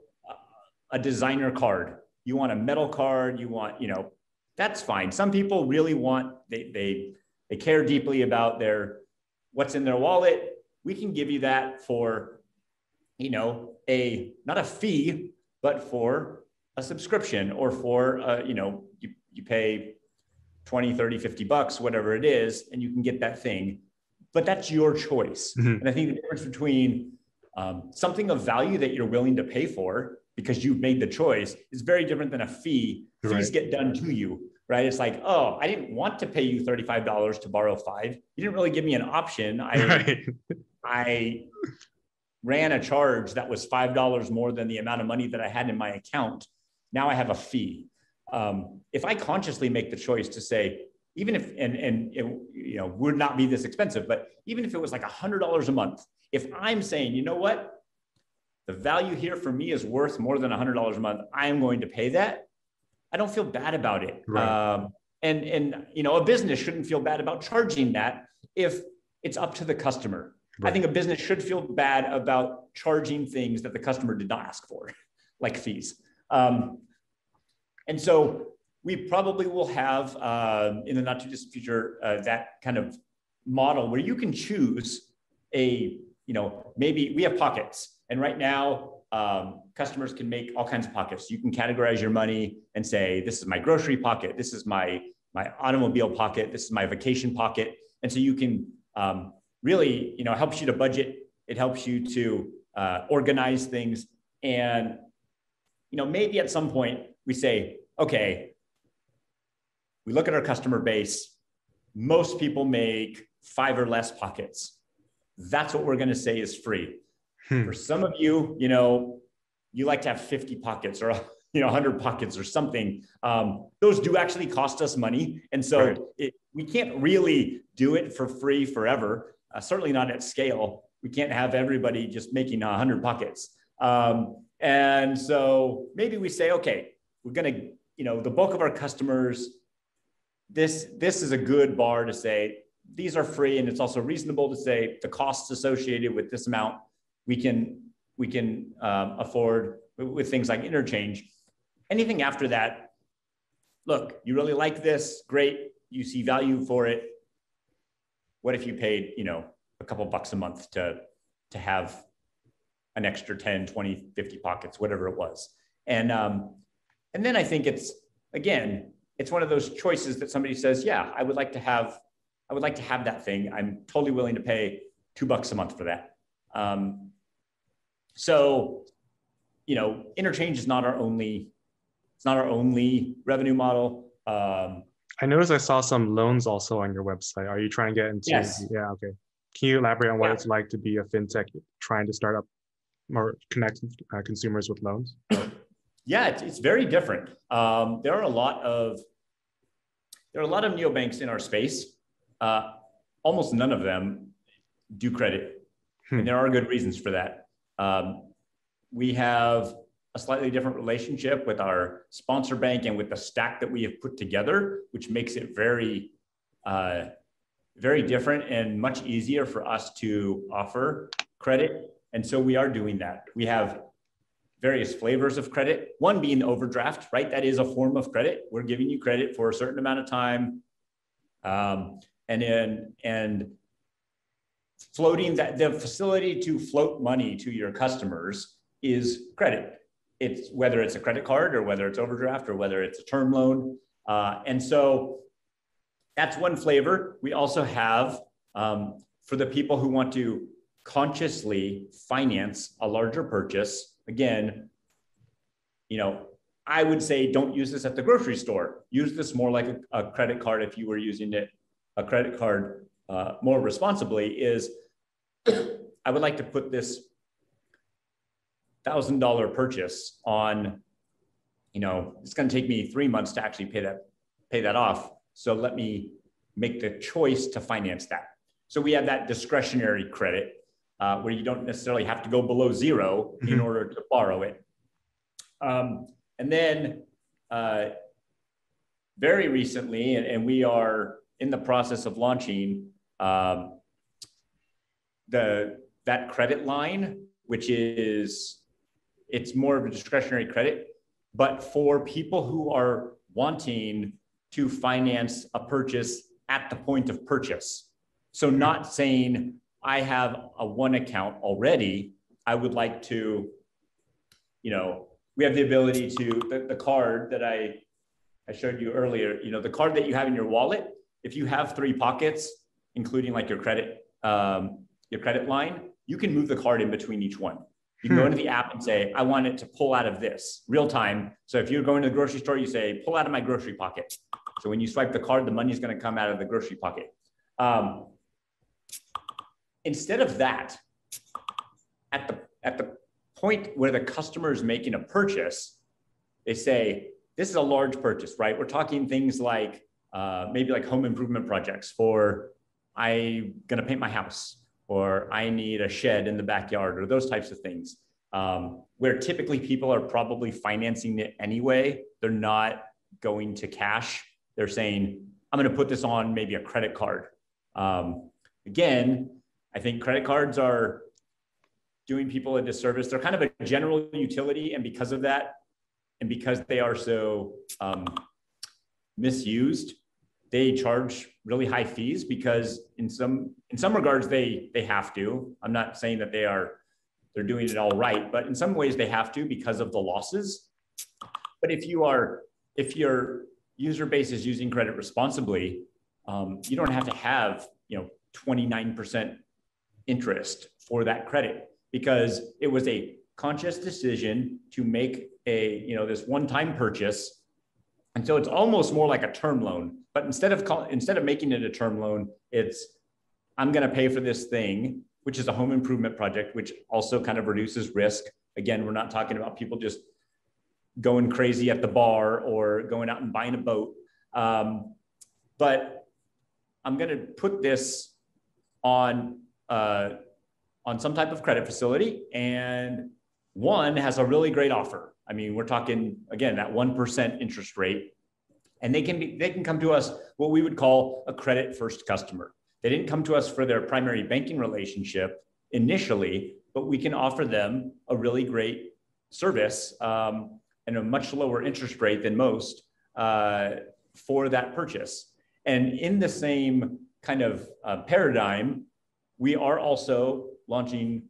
a designer card, you want a metal card, you want you know that's fine. Some people really want they they they care deeply about their what's in their wallet. We can give you that for you know a not a fee, but for a subscription or for uh, you know you, you pay 20 30 50 bucks whatever it is and you can get that thing but that's your choice mm-hmm. and i think the difference between um, something of value that you're willing to pay for because you've made the choice is very different than a fee right. fees get done to you right it's like oh i didn't want to pay you $35 to borrow five you didn't really give me an option i right. i ran a charge that was $5 more than the amount of money that i had in my account now I have a fee. Um, if I consciously make the choice to say, even if, and, and it, you know, would not be this expensive, but even if it was like a hundred dollars a month, if I'm saying, you know what, the value here for me is worth more than a hundred dollars a month, I am going to pay that. I don't feel bad about it. Right. Um, and, and, you know, a business shouldn't feel bad about charging that if it's up to the customer. Right. I think a business should feel bad about charging things that the customer did not ask for, like fees. Um, and so we probably will have uh, in the not too distant future uh, that kind of model where you can choose a, you know, maybe we have pockets. And right now, um, customers can make all kinds of pockets. You can categorize your money and say, this is my grocery pocket, this is my, my automobile pocket, this is my vacation pocket. And so you can um, really, you know, helps you to budget. It helps you to uh, organize things. And you know, maybe at some point we say, okay, we look at our customer base. Most people make five or less pockets. That's what we're going to say is free. Hmm. For some of you, you know, you like to have 50 pockets or you know 100 pockets or something. Um, those do actually cost us money, and so right. it, we can't really do it for free forever. Uh, certainly not at scale. We can't have everybody just making 100 pockets. Um, and so maybe we say, okay, we're going to, you know, the bulk of our customers, this, this is a good bar to say, these are free. And it's also reasonable to say the costs associated with this amount, we can, we can um, afford with things like interchange. Anything after that, look, you really like this, great. You see value for it. What if you paid, you know, a couple bucks a month to, to have an extra 10, 20, 50 pockets, whatever it was. And, um, and then I think it's, again, it's one of those choices that somebody says, yeah, I would like to have, I would like to have that thing. I'm totally willing to pay two bucks a month for that. Um, so, you know, interchange is not our only, it's not our only revenue model. Um, I noticed I saw some loans also on your website. Are you trying to get into? Yes. Yeah. Okay. Can you elaborate on what yeah. it's like to be a fintech trying to start up or connect uh, consumers with loans? Yeah, it's, it's very different. Um, there are a lot of there are a lot of neobanks in our space. Uh, almost none of them do credit, hmm. and there are good reasons for that. Um, we have a slightly different relationship with our sponsor bank and with the stack that we have put together, which makes it very, uh, very different and much easier for us to offer credit and so we are doing that. We have various flavors of credit, one being overdraft, right? That is a form of credit. We're giving you credit for a certain amount of time. Um, and then, and floating that the facility to float money to your customers is credit. it's whether it's a credit card or whether it's overdraft or whether it's a term loan. Uh, and so that's one flavor. We also have um, for the people who want to consciously finance a larger purchase. Again, you know, I would say don't use this at the grocery store. Use this more like a, a credit card if you were using it, a credit card uh, more responsibly. Is I would like to put this thousand dollar purchase on, you know, it's going to take me three months to actually pay that pay that off. So let me make the choice to finance that. So we have that discretionary credit uh, where you don't necessarily have to go below 0 in mm-hmm. order to borrow it. Um, and then uh, very recently, and, and, we are in the process of launching um, the that credit line, which is it's more of a discretionary credit, but for people who are wanting to finance a purchase at the point of purchase. So not saying I have a one account already, I would like to, you know, we have the ability to the, the card that I I showed you earlier, you know, the card that you have in your wallet, if you have three pockets, including like your credit, um, your credit line, you can move the card in between each one. You can go hmm. into the app and say, I want it to pull out of this real time. So if you're going to the grocery store, you say, pull out of my grocery pocket. So when you swipe the card, the money is going to come out of the grocery pocket. Um, instead of that, at the, at the point where the customer is making a purchase, they say, this is a large purchase, right? We're talking things like uh, maybe like home improvement projects for I'm going to paint my house or I need a shed in the backyard or those types of things. Um, where typically people are probably financing it anyway. They're not going to cash. They're saying, I'm going to put this on maybe a credit card. Um, again, I think credit cards are doing people a disservice. They're kind of a general utility. And because of that, and because they are so um, misused, they charge really high fees because in some in some regards they they have to. I'm not saying that they are they're doing it all right, but in some ways they have to because of the losses. But if you are if your user base is using credit responsibly, um, you don't have to have you know 29% interest for that credit because it was a conscious decision to make a you know this one-time purchase and so it's almost more like a term loan but instead of call, instead of making it a term loan it's i'm going to pay for this thing which is a home improvement project which also kind of reduces risk. Again we're not talking about people just going crazy at the bar or going out and buying a boat. Um, but i'm going to put this on uh, on some type of credit facility and one has a really great offer. I mean, we're talking again that 1% interest rate and they can be they can come to us what we would call a credit first customer. They didn't come to us for their primary banking relationship initially, but we can offer them a really great service um, and a much lower interest rate than most uh, for that purchase. And in the same kind of uh, paradigm, we are also launching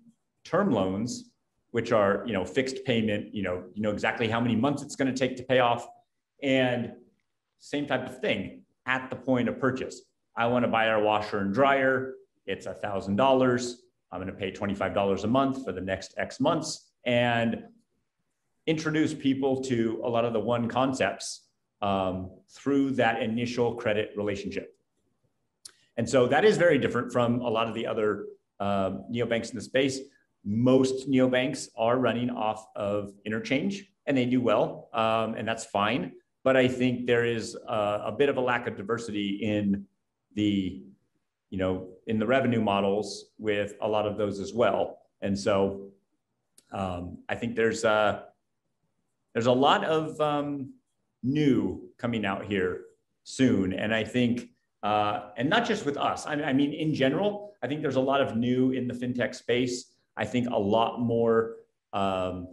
term loans, which are you know fixed payment. You know you know exactly how many months it's going to take to pay off, and same type of thing at the point of purchase. I want to buy our washer and dryer. It's a thousand dollars. I'm going to pay $25 a month for the next X months and introduce people to a lot of the one concepts um, through that initial credit relationship. And so that is very different from a lot of the other uh, neobanks in the space. Most neobanks are running off of interchange and they do well, um, and that's fine. But I think there is a, a bit of a lack of diversity in the, you know, in the revenue models with a lot of those as well. And so um, I think there's a, there's a lot of um, new coming out here soon. And I think uh, and not just with us. I I mean, in general, I think there's a lot of new in the fintech space. I think a lot more um,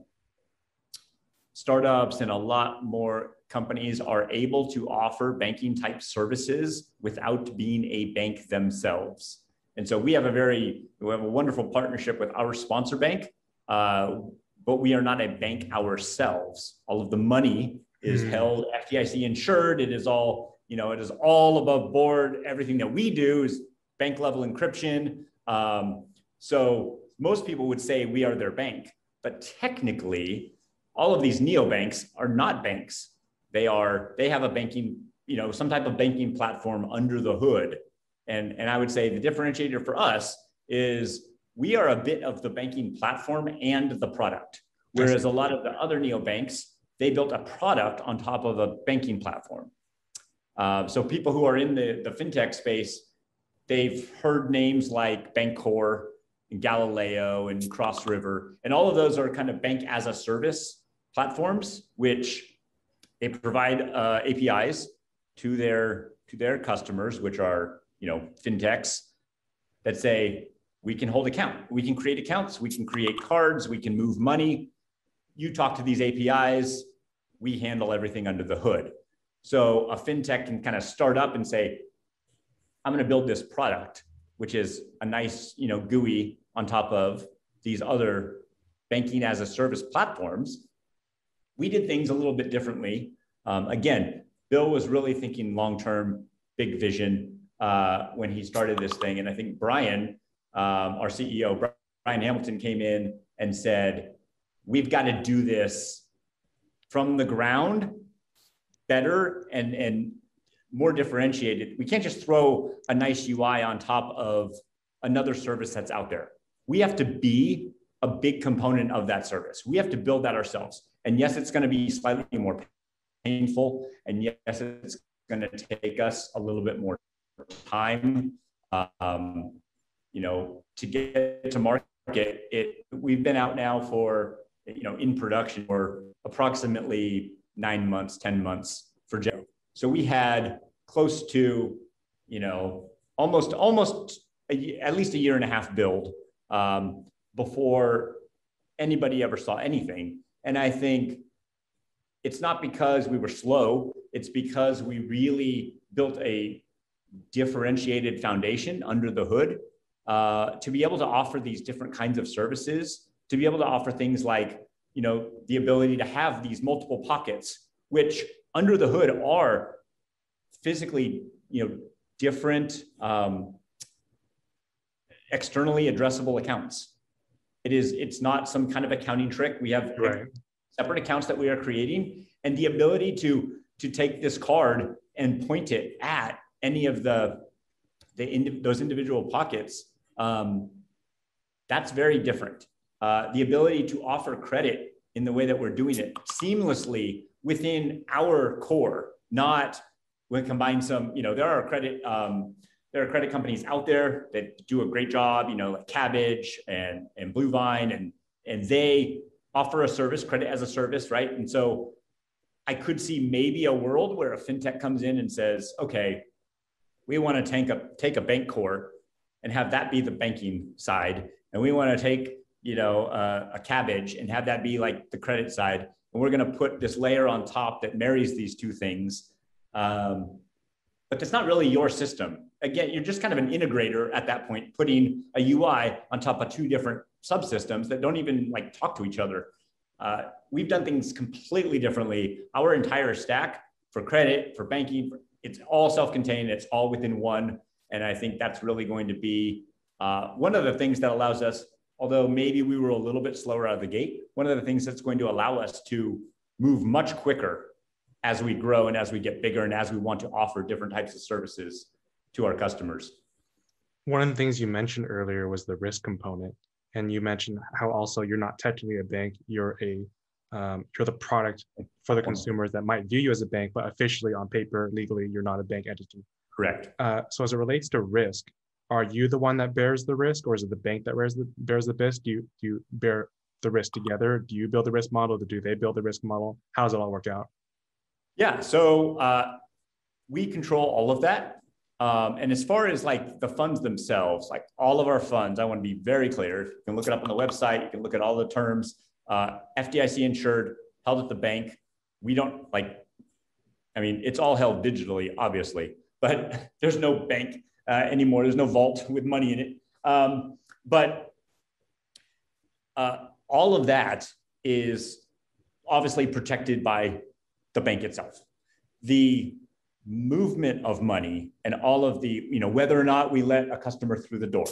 startups and a lot more companies are able to offer banking type services without being a bank themselves. And so we have a very, we have a wonderful partnership with our sponsor bank. Uh, but we are not a bank ourselves. All of the money is mm. held FDIC insured. It is all, you know, it is all above board. Everything that we do is bank level encryption. Um, so most people would say we are their bank, but technically, all of these neobanks are not banks. They are they have a banking, you know, some type of banking platform under the hood. And, and I would say the differentiator for us is we are a bit of the banking platform and the product. Whereas a lot of the other neobanks, they built a product on top of a banking platform. Uh, so people who are in the, the fintech space, they've heard names like Bancorp Galileo and Cross River, and all of those are kind of bank as a service platforms, which they provide uh, APIs to their to their customers, which are you know fintechs that say we can hold account, we can create accounts, we can create cards, we can move money. You talk to these APIs, we handle everything under the hood. So a fintech can kind of start up and say, I'm going to build this product, which is a nice, you know, GUI on top of these other banking as a service platforms. We did things a little bit differently. Um, again, Bill was really thinking long term, big vision uh, when he started this thing. And I think Brian, um, our CEO, Brian Hamilton, came in and said, We've got to do this from the ground better and, and more differentiated. We can't just throw a nice UI on top of another service that's out there we have to be a big component of that service. We have to build that ourselves. And yes, it's going to be slightly more painful. And yes, it's going to take us a little bit more time. Um, you know, to get to market, it we've been out now for you know in production for approximately nine months, ten months for Joe. So we had close to you know almost almost a, at least a year and a half build um, before anybody ever saw anything. And I think it's not because we were slow, it's because we really built a differentiated foundation under the hood uh, to be able to offer these different kinds of services, to be able to offer things like, you know, the ability to have these multiple pockets, which under the hood are physically, you know, different um, externally addressable accounts. It is, it's not some kind of accounting trick. We have right. separate accounts that we are creating and the ability to, to take this card and point it at any of the, the those individual pockets. Um, that's very different. Uh, the ability to offer credit in the way that we're doing it seamlessly within our core, not when combine some, you know, there are credit um, there are credit companies out there that do a great job, you know, like Kabbage and, and Bluevine, and, and they offer a service, credit as a service, right? And so I could see maybe a world where a fintech comes in and says, okay, we want to take a, take a bank core and have that be the banking side. And we want to take, you know, uh, a Kabbage and have that be like the credit side. And we're going to put this layer on top that marries these two things. Um, but that's not really your system again, you're just kind of an integrator at that point, putting a UI on top of two different subsystems that don't even like talk to each other. Uh, we've done things completely differently. Our entire stack for credit, for banking, it's all self-contained. It's all within one. And I think that's really going to be uh, one of the things that allows us, although maybe we were a little bit slower out of the gate, one of the things that's going to allow us to move much quicker as we grow and as we get bigger and as we want to offer different types of services to our customers. One of the things you mentioned earlier was the risk component, and you mentioned how also you're not technically a bank; you're a um, you're the product for the consumers that might view you as a bank, but officially on paper, legally, you're not a bank entity. Correct. Uh, so as it relates to risk, are you the one that bears the risk, or is it the bank that bears the bears the risk? Do you do you bear the risk together? Do you build the risk model? Do they build the risk model? How does it all work out? Yeah. So uh, we control all of that. Um, and as far as like the funds themselves, like all of our funds, I want to be very clear. You can look it up on the website. You can look at all the terms. Uh, FDIC insured, held at the bank. We don't like. I mean, it's all held digitally, obviously, but there's no bank uh, anymore. There's no vault with money in it. Um, but uh, all of that is obviously protected by the bank itself. The movement of money and all of the, you know, whether or not we let a customer through the door,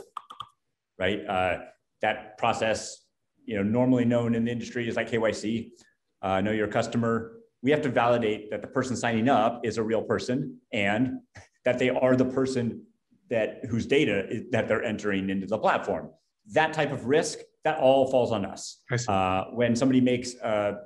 right? Uh, that process, you know, normally known in the industry is like KYC, uh, know your customer. We have to validate that the person signing up is a real person and that they are the person that whose data is, that they're entering into the platform. That type of risk, that all falls on us. Uh, when somebody makes a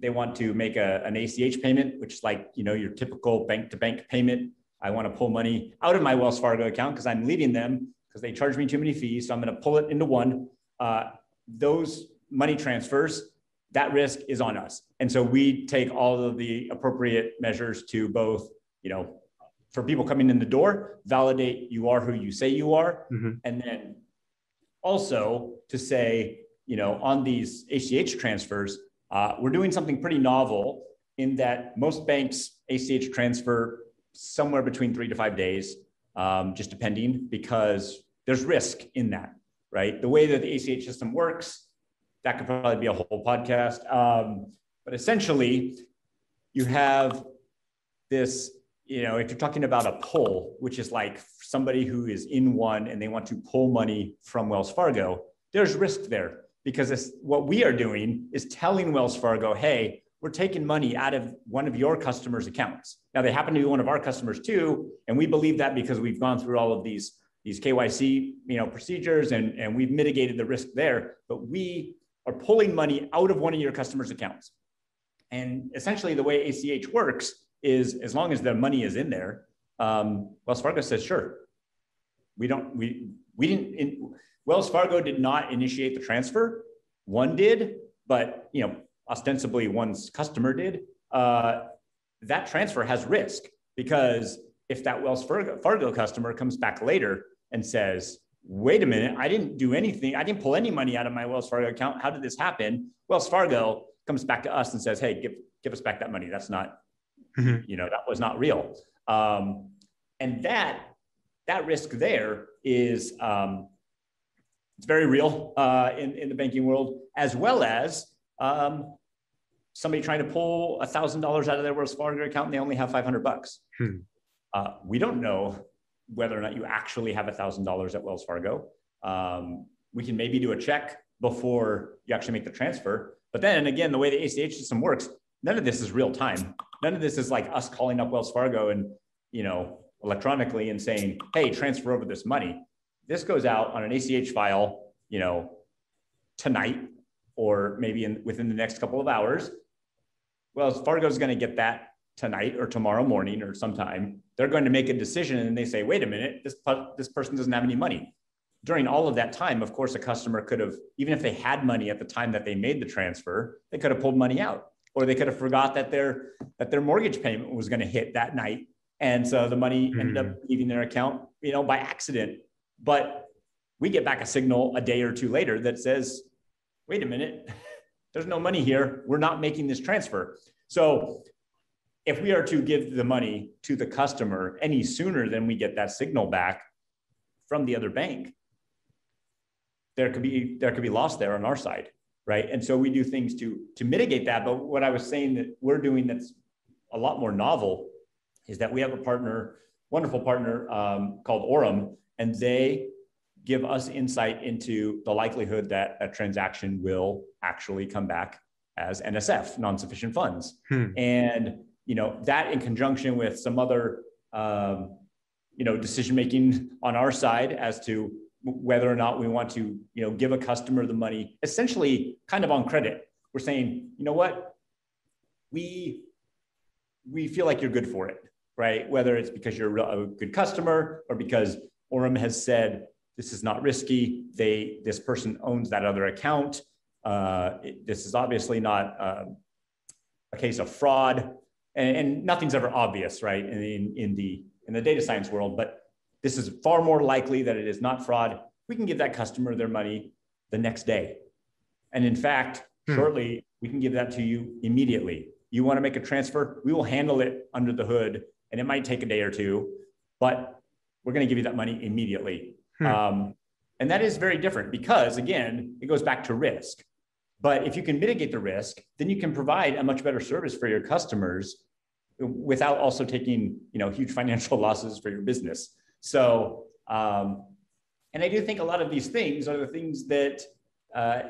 they want to make a, an ACH payment, which is like, you know, your typical bank to bank payment. I want to pull money out of my Wells Fargo account because I'm leaving them because they charge me too many fees. So I'm going to pull it into one. Uh, those money transfers, that risk is on us. And so we take all of the appropriate measures to both, you know, for people coming in the door, validate you are who you say you are. Mm-hmm. And then also to say, you know, on these ACH transfers, uh, we're doing something pretty novel in that most banks ACH transfer somewhere between three to five days, um, just depending, because there's risk in that, right? The way that the ACH system works, that could probably be a whole podcast. Um, but essentially, you have this, you know, if you're talking about a pull, which is like somebody who is in one and they want to pull money from Wells Fargo, there's risk there because what we are doing is telling Wells Fargo, hey, we're taking money out of one of your customers' accounts. Now they happen to be one of our customers too, and we believe that because we've gone through all of these these KYC you know procedures and and we've mitigated the risk there. But we are pulling money out of one of your customers' accounts, and essentially the way ACH works is as long as the money is in there, um, Wells Fargo says sure. We don't we we didn't. In, Wells Fargo did not initiate the transfer. One did, but you know, ostensibly one's customer did. Uh, that transfer has risk because if that Wells Fargo, Fargo customer comes back later and says, wait a minute, I didn't do anything. I didn't pull any money out of my Wells Fargo account. How did this happen? Wells Fargo comes back to us and says, hey, give, give us back that money. That's not, mm-hmm. you know, that was not real. Um, and that, that risk there is, um, it's very real uh, in, in the banking world, as well as um, somebody trying to pull $1,000 out of their Wells Fargo account and they only have 500 bucks. Hmm. Uh, we don't know whether or not you actually have $1,000 at Wells Fargo. Um, we can maybe do a check before you actually make the transfer. But then again, the way the ACH system works, none of this is real time. None of this is like us calling up Wells Fargo and, you know, electronically and saying, hey, transfer over this money this goes out on an ACH file, you know, tonight or maybe in, within the next couple of hours. Wells Fargo is going to get that tonight or tomorrow morning or sometime. They're going to make a decision and they say, wait a minute, this, this person doesn't have any money. During all of that time, of course, a customer could have, even if they had money at the time that they made the transfer, they could have pulled money out or they could have forgot that their, that their mortgage payment was going to hit that night. And so the money mm-hmm. ended up hmm. leaving their account, you know, by accident but we get back a signal a day or two later that says, wait a minute, there's no money here. We're not making this transfer. So if we are to give the money to the customer any sooner than we get that signal back from the other bank, there could be there could be loss there on our side, right? And so we do things to to mitigate that. But what I was saying that we're doing that's a lot more novel is that we have a partner, wonderful partner um, called Aurum, and they give us insight into the likelihood that a transaction will actually come back as NSF, non-sufficient funds. Hmm. And you know that in conjunction with some other um, you know decision making on our side as to whether or not we want to you know give a customer the money essentially kind of on credit we're saying you know what we we feel like you're good for it right whether it's because you're a good customer or because Aurum has said this is not risky. They this person owns that other account. Uh, it, this is obviously not uh, a case of fraud, and, and, nothing's ever obvious, right? In, in, in the in the data science world, but this is far more likely that it is not fraud. We can give that customer their money the next day, and in fact, hmm. shortly we can give that to you immediately. You want to make a transfer? We will handle it under the hood, and it might take a day or two, but we're going to give you that money immediately. Hmm. Um, and that is very different because, again, it goes back to risk. But if you can mitigate the risk, then you can provide a much better service for your customers without also taking you know huge financial losses for your business. So, um, and I do think a lot of these things are the things that uh,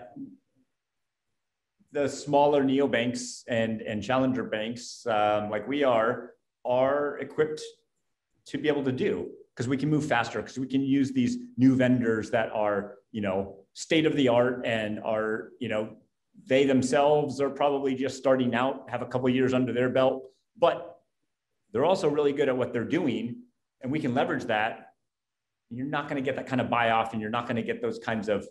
the smaller neobanks and and challenger banks um, like we are are equipped to be able to do because we can move faster because we can use these new vendors that are you know state of the art and are you know they themselves are probably just starting out have a couple years under their belt but they're also really good at what they're doing and we can leverage that. You're not going to get that kind of buy off and you're not going to get those kinds of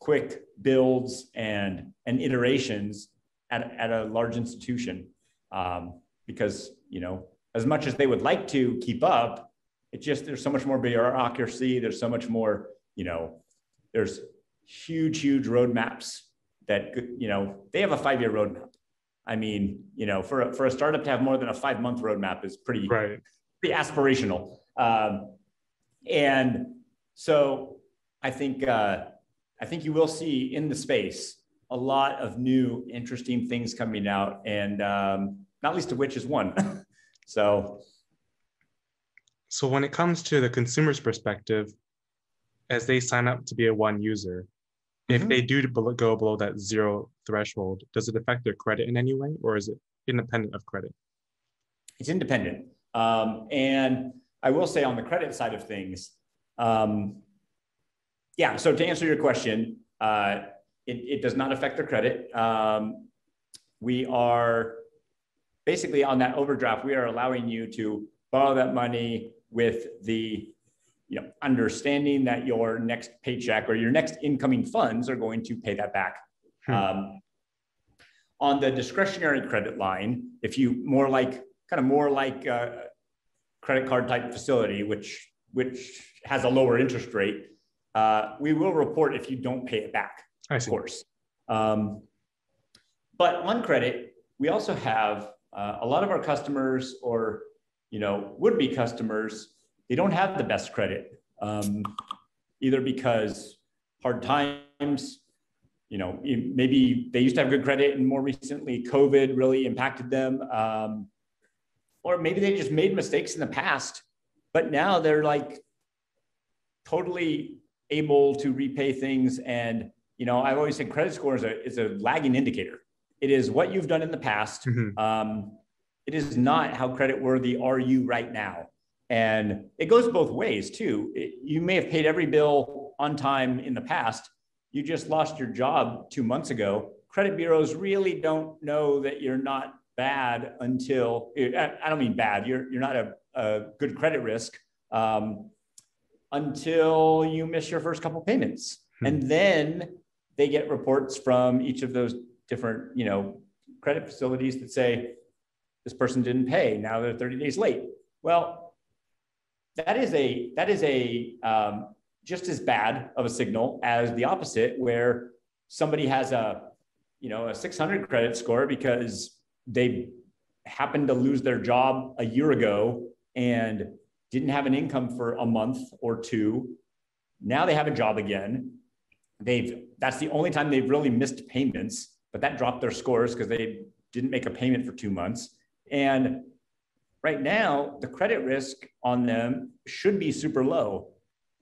quick builds and and iterations at, at a large institution um, because you know as much as they would like to keep up it just there's so much more bureaucracy. There's so much more you know there's huge huge roadmaps that you know they have a five year roadmap. I mean you know for a, for a startup to have more than a five month roadmap is pretty right. pretty aspirational. Um, and so i think uh, i think you will see in the space a lot of new interesting things coming out. And um, not least of which is one. So so when it comes to the consumer's perspective, as they sign up to be a one user, mm-hmm. if they do go below that zero threshold, does it affect their credit in any way, or is it independent of credit? It's independent, um, and I will say on the credit side of things, um, yeah. So to answer your question, uh, it, it, does not affect their credit. Um, we are basically on that overdraft. We are allowing you to borrow that money with the you know, understanding that your next paycheck or your next incoming funds are going to pay that back. Hmm. Um, on the discretionary credit line, if you more like kind of more like a credit card type facility, which which has a lower interest rate, uh, we will report if you don't pay it back. Of course. Um, but on credit, we also have uh, a lot of our customers or you know, would-be customers, they don't have the best credit, um, either because hard times, you know, maybe they used to have good credit and more recently COVID really impacted them. Um, or maybe they just made mistakes in the past, but now they're like totally able to repay things. And, you know, I've always said credit score is a, is a lagging indicator. It is what you've done in the past. Mm-hmm. Um, it is not how credit worthy are you right now. And it goes both ways too. It, you may have paid every bill on time in the past. You just lost your job two months ago. Credit bureaus really don't know that you're not bad until I don't mean bad. You're you're not a, a good credit risk um, until you miss your first couple payments, hmm. and then they get reports from each of those different you know credit facilities that say this person didn't pay. Now they're 30 days late. Well, that is a that is a um, just as bad of a signal as the opposite, where somebody has a you know a 600 credit score because they happened to lose their job a year ago and didn't have an income for a month or two. Now they have a job again. They've that's the only time they've really missed payments, but that dropped their scores because they didn't make a payment for two months. And right now, the credit risk on them should be super low.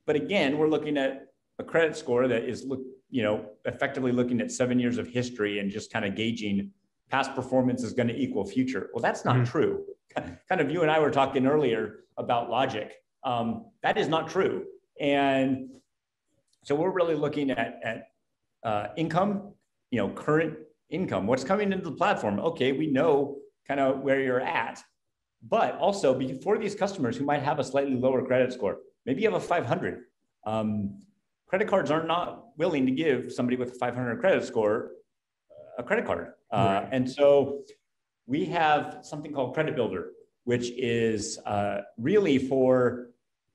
But again, we're looking at a credit score that is look, you know, effectively looking at seven years of history and just kind of gauging past performance is going to equal future. Well, that's not mm-hmm. true. Kind of you and I were talking earlier about logic. Um, that is not true. And so we're really looking at, at uh, income, you know, current income, what's coming into the platform. Okay, we know kind of where you're at. But also for these customers who might have a slightly lower credit score, maybe you have a 500. Um, credit cards are not willing to give somebody with a 500 credit score a credit card. Uh, And so we have something called Credit Builder, which is uh, really for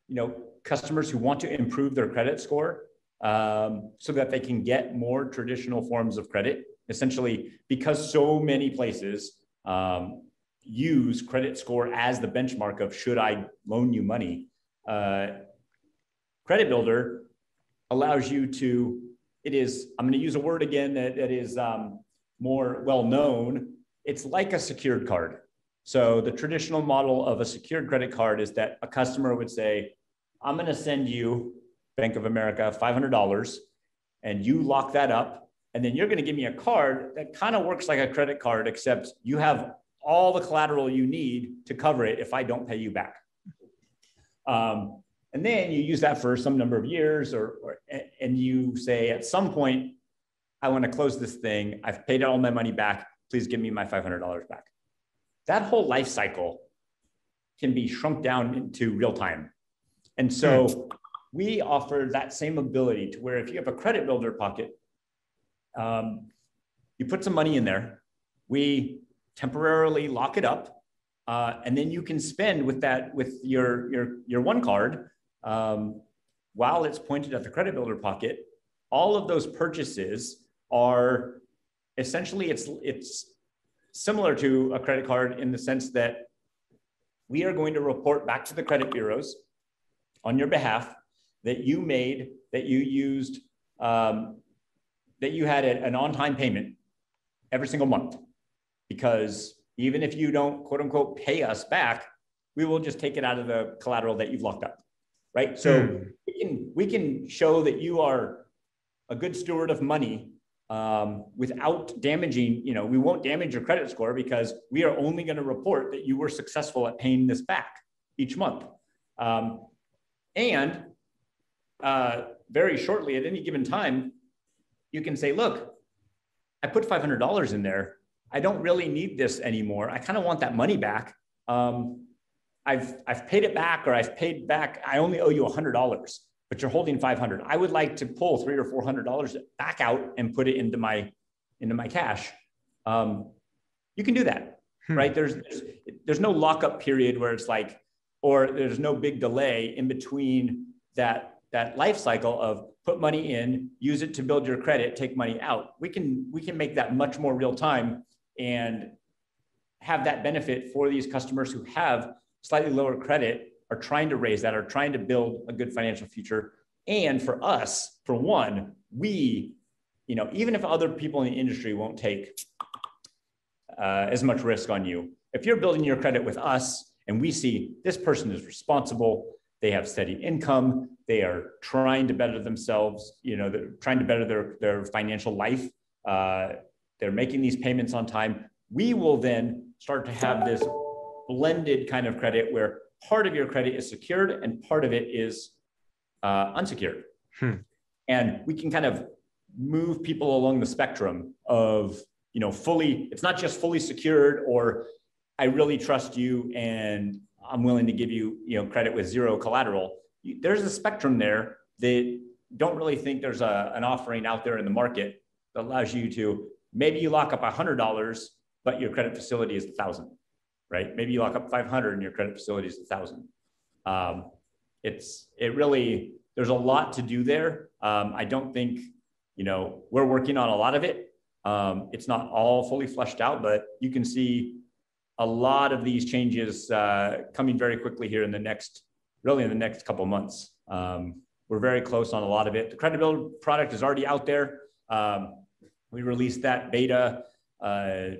you know customers who want to improve their credit score um, so that they can get more traditional forms of credit. Essentially, because so many places um, use credit score as the benchmark of should I loan you money. Uh, credit Builder allows you to it is, I'm going to use a word again that, that is um, more well known. It's like a secured card. So the traditional model of a secured credit card is that a customer would say, I'm going to send you, Bank of America, $500, and you lock that up. And then you're going to give me a card that kind of works like a credit card, except you have all the collateral you need to cover it if I don't pay you back. Um, and then you use that for some number of years, or, or and you say at some point, I want to close this thing. I've paid all my money back. Please give me my $500 back. That whole life cycle can be shrunk down into real time. And so hmm. we offer that same ability to where if you have a credit builder pocket, um, you put some money in there, we temporarily lock it up, uh, and then you can spend with that with your your your one card um, while it's pointed at the credit builder pocket. All of those purchases are essentially it's it's similar to a credit card in the sense that we are going to report back to the credit bureaus on your behalf that you made, that you used, um, that you had an on time payment every single month. Because even if you don't quote unquote pay us back, we will just take it out of the collateral that you've locked up. Right. So mm. we, can, we can show that you are a good steward of money um, without damaging, you know, we won't damage your credit score because we are only going to report that you were successful at paying this back each month. Um, and uh, very shortly, at any given time, you can say, look, I put $500 in there. I don't really need this anymore. I kind of want that money back. Um, I've, I've paid it back or I've paid back, I only owe you $100, but you're holding 500. I would like to pull three or $400 back out and put it into my, into my cash. Um, you can do that, hmm. right? There's, there's, there's no lockup period where it's like, or there's no big delay in between that that life cycle of put money in, use it to build your credit, take money out. We can we can make that much more real time and have that benefit for these customers who have slightly lower credit, are trying to raise that, are trying to build a good financial future. And for us, for one, we, you know, even if other people in the industry won't take uh, as much risk on you, if you're building your credit with us, and we see this person is responsible, they have steady income, they are trying to better themselves, you know, they're trying to better their, their financial life. Uh, they're making these payments on time. We will then start to have this blended kind of credit where part of your credit is secured and part of it is uh, unsecured. Hmm. And we can kind of move people along the spectrum of, you know, fully, it's not just fully secured or I really trust you and I'm willing to give you, you know, credit with zero collateral. There's a spectrum there that don't really think there's a, an offering out there in the market that allows you to maybe you lock up a hundred dollars, but your credit facility is a thousand, right? Maybe you lock up 500 and your credit facility is a thousand. Um, it's, it really, there's a lot to do there. Um, I don't think, you know, we're working on a lot of it. Um, it's not all fully fleshed out, but you can see a lot of these changes uh, coming very quickly here in the next, really in the next couple months. Um, we're very close on a lot of it. The credit build product is already out there. Um, we released that beta uh, a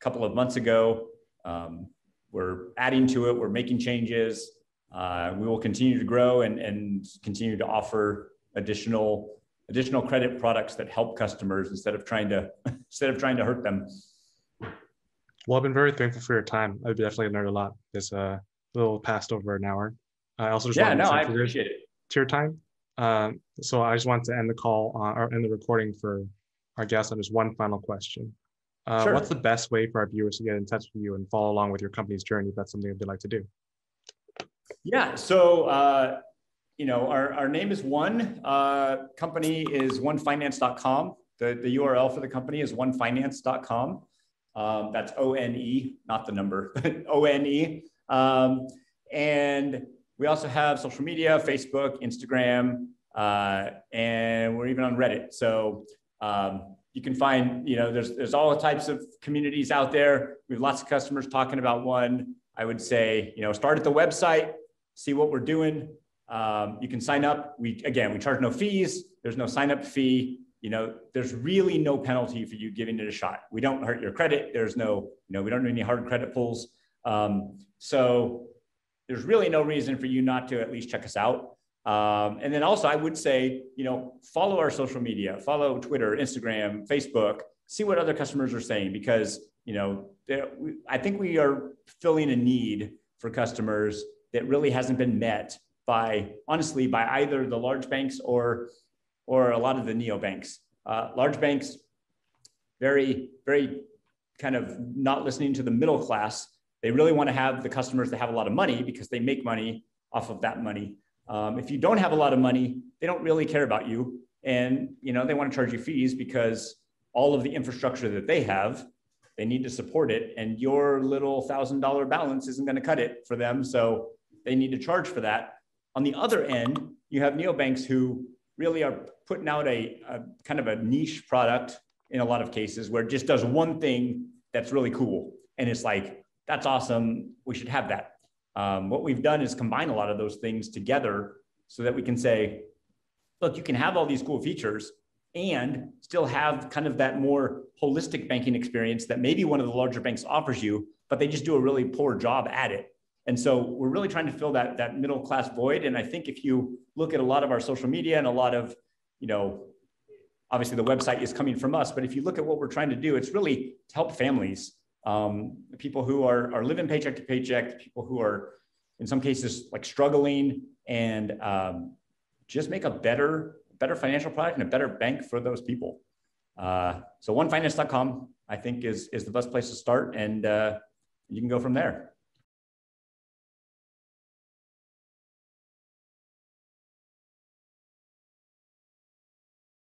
couple of months ago. Um, we're adding to it. We're making changes. Uh, we will continue to grow and, and continue to offer additional additional credit products that help customers instead of trying to instead of trying to hurt them. Well, I've been very thankful for your time. I've definitely learned a lot. It's a uh, little past over an hour. I also just yeah, no, I appreciate it. To your time. Um, so I just want to end the call uh, or end the recording for our guest on just one final question. Uh, sure. What's the best way for our viewers to get in touch with you and follow along with your company's journey if that's something they'd like to do? Yeah, so uh, you know our, our name is one. Uh, company is onefinance.com. The, the URL for the company is onefinance.com. Um, that's O N E, not the number, O N E. Um, and we also have social media Facebook, Instagram, uh, and we're even on Reddit. So um, you can find, you know, there's, there's all types of communities out there. We have lots of customers talking about one. I would say, you know, start at the website, see what we're doing. Um, you can sign up. We, again, we charge no fees. There's no sign up fee you know, there's really no penalty for you giving it a shot. We don't hurt your credit. There's no, you know, we don't do any hard credit pulls. Um, so there's really no reason for you not to at least check us out. Um, and then also, I would say, you know, follow our social media, follow Twitter, Instagram, Facebook, see what other customers are saying because, you know, I think we are filling a need for customers that really hasn't been met by, honestly, by either the large banks or, or a lot of the neobanks. Uh, large banks, very, very kind of not listening to the middle class. They really want to have the customers that have a lot of money because they make money off of that money. Um, if you don't have a lot of money, they don't really care about you. And you know, they want to charge you fees because all of the infrastructure that they have, they need to support it. And your little thousand dollar balance isn't going to cut it for them. So they need to charge for that. On the other end, you have neobanks who really are putting out a, a kind of a niche product in a lot of cases where it just does one thing that's really cool. And it's like, that's awesome. We should have that. Um, what we've done is combine a lot of those things together so that we can say, look, you can have all these cool features and still have kind of that more holistic banking experience that maybe one of the larger banks offers you, but they just do a really poor job at it. And so we're really trying to fill that, that middle class void. And I think if you look at a lot of our social media and a lot of, you know, obviously the website is coming from us, but if you look at what we're trying to do, it's really to help families um, people who are, are living paycheck to paycheck, people who are in some cases like struggling and um, just make a better, better financial product and a better bank for those people. Uh, so onefinance.com, I think is, is the best place to start and uh, you can go from there.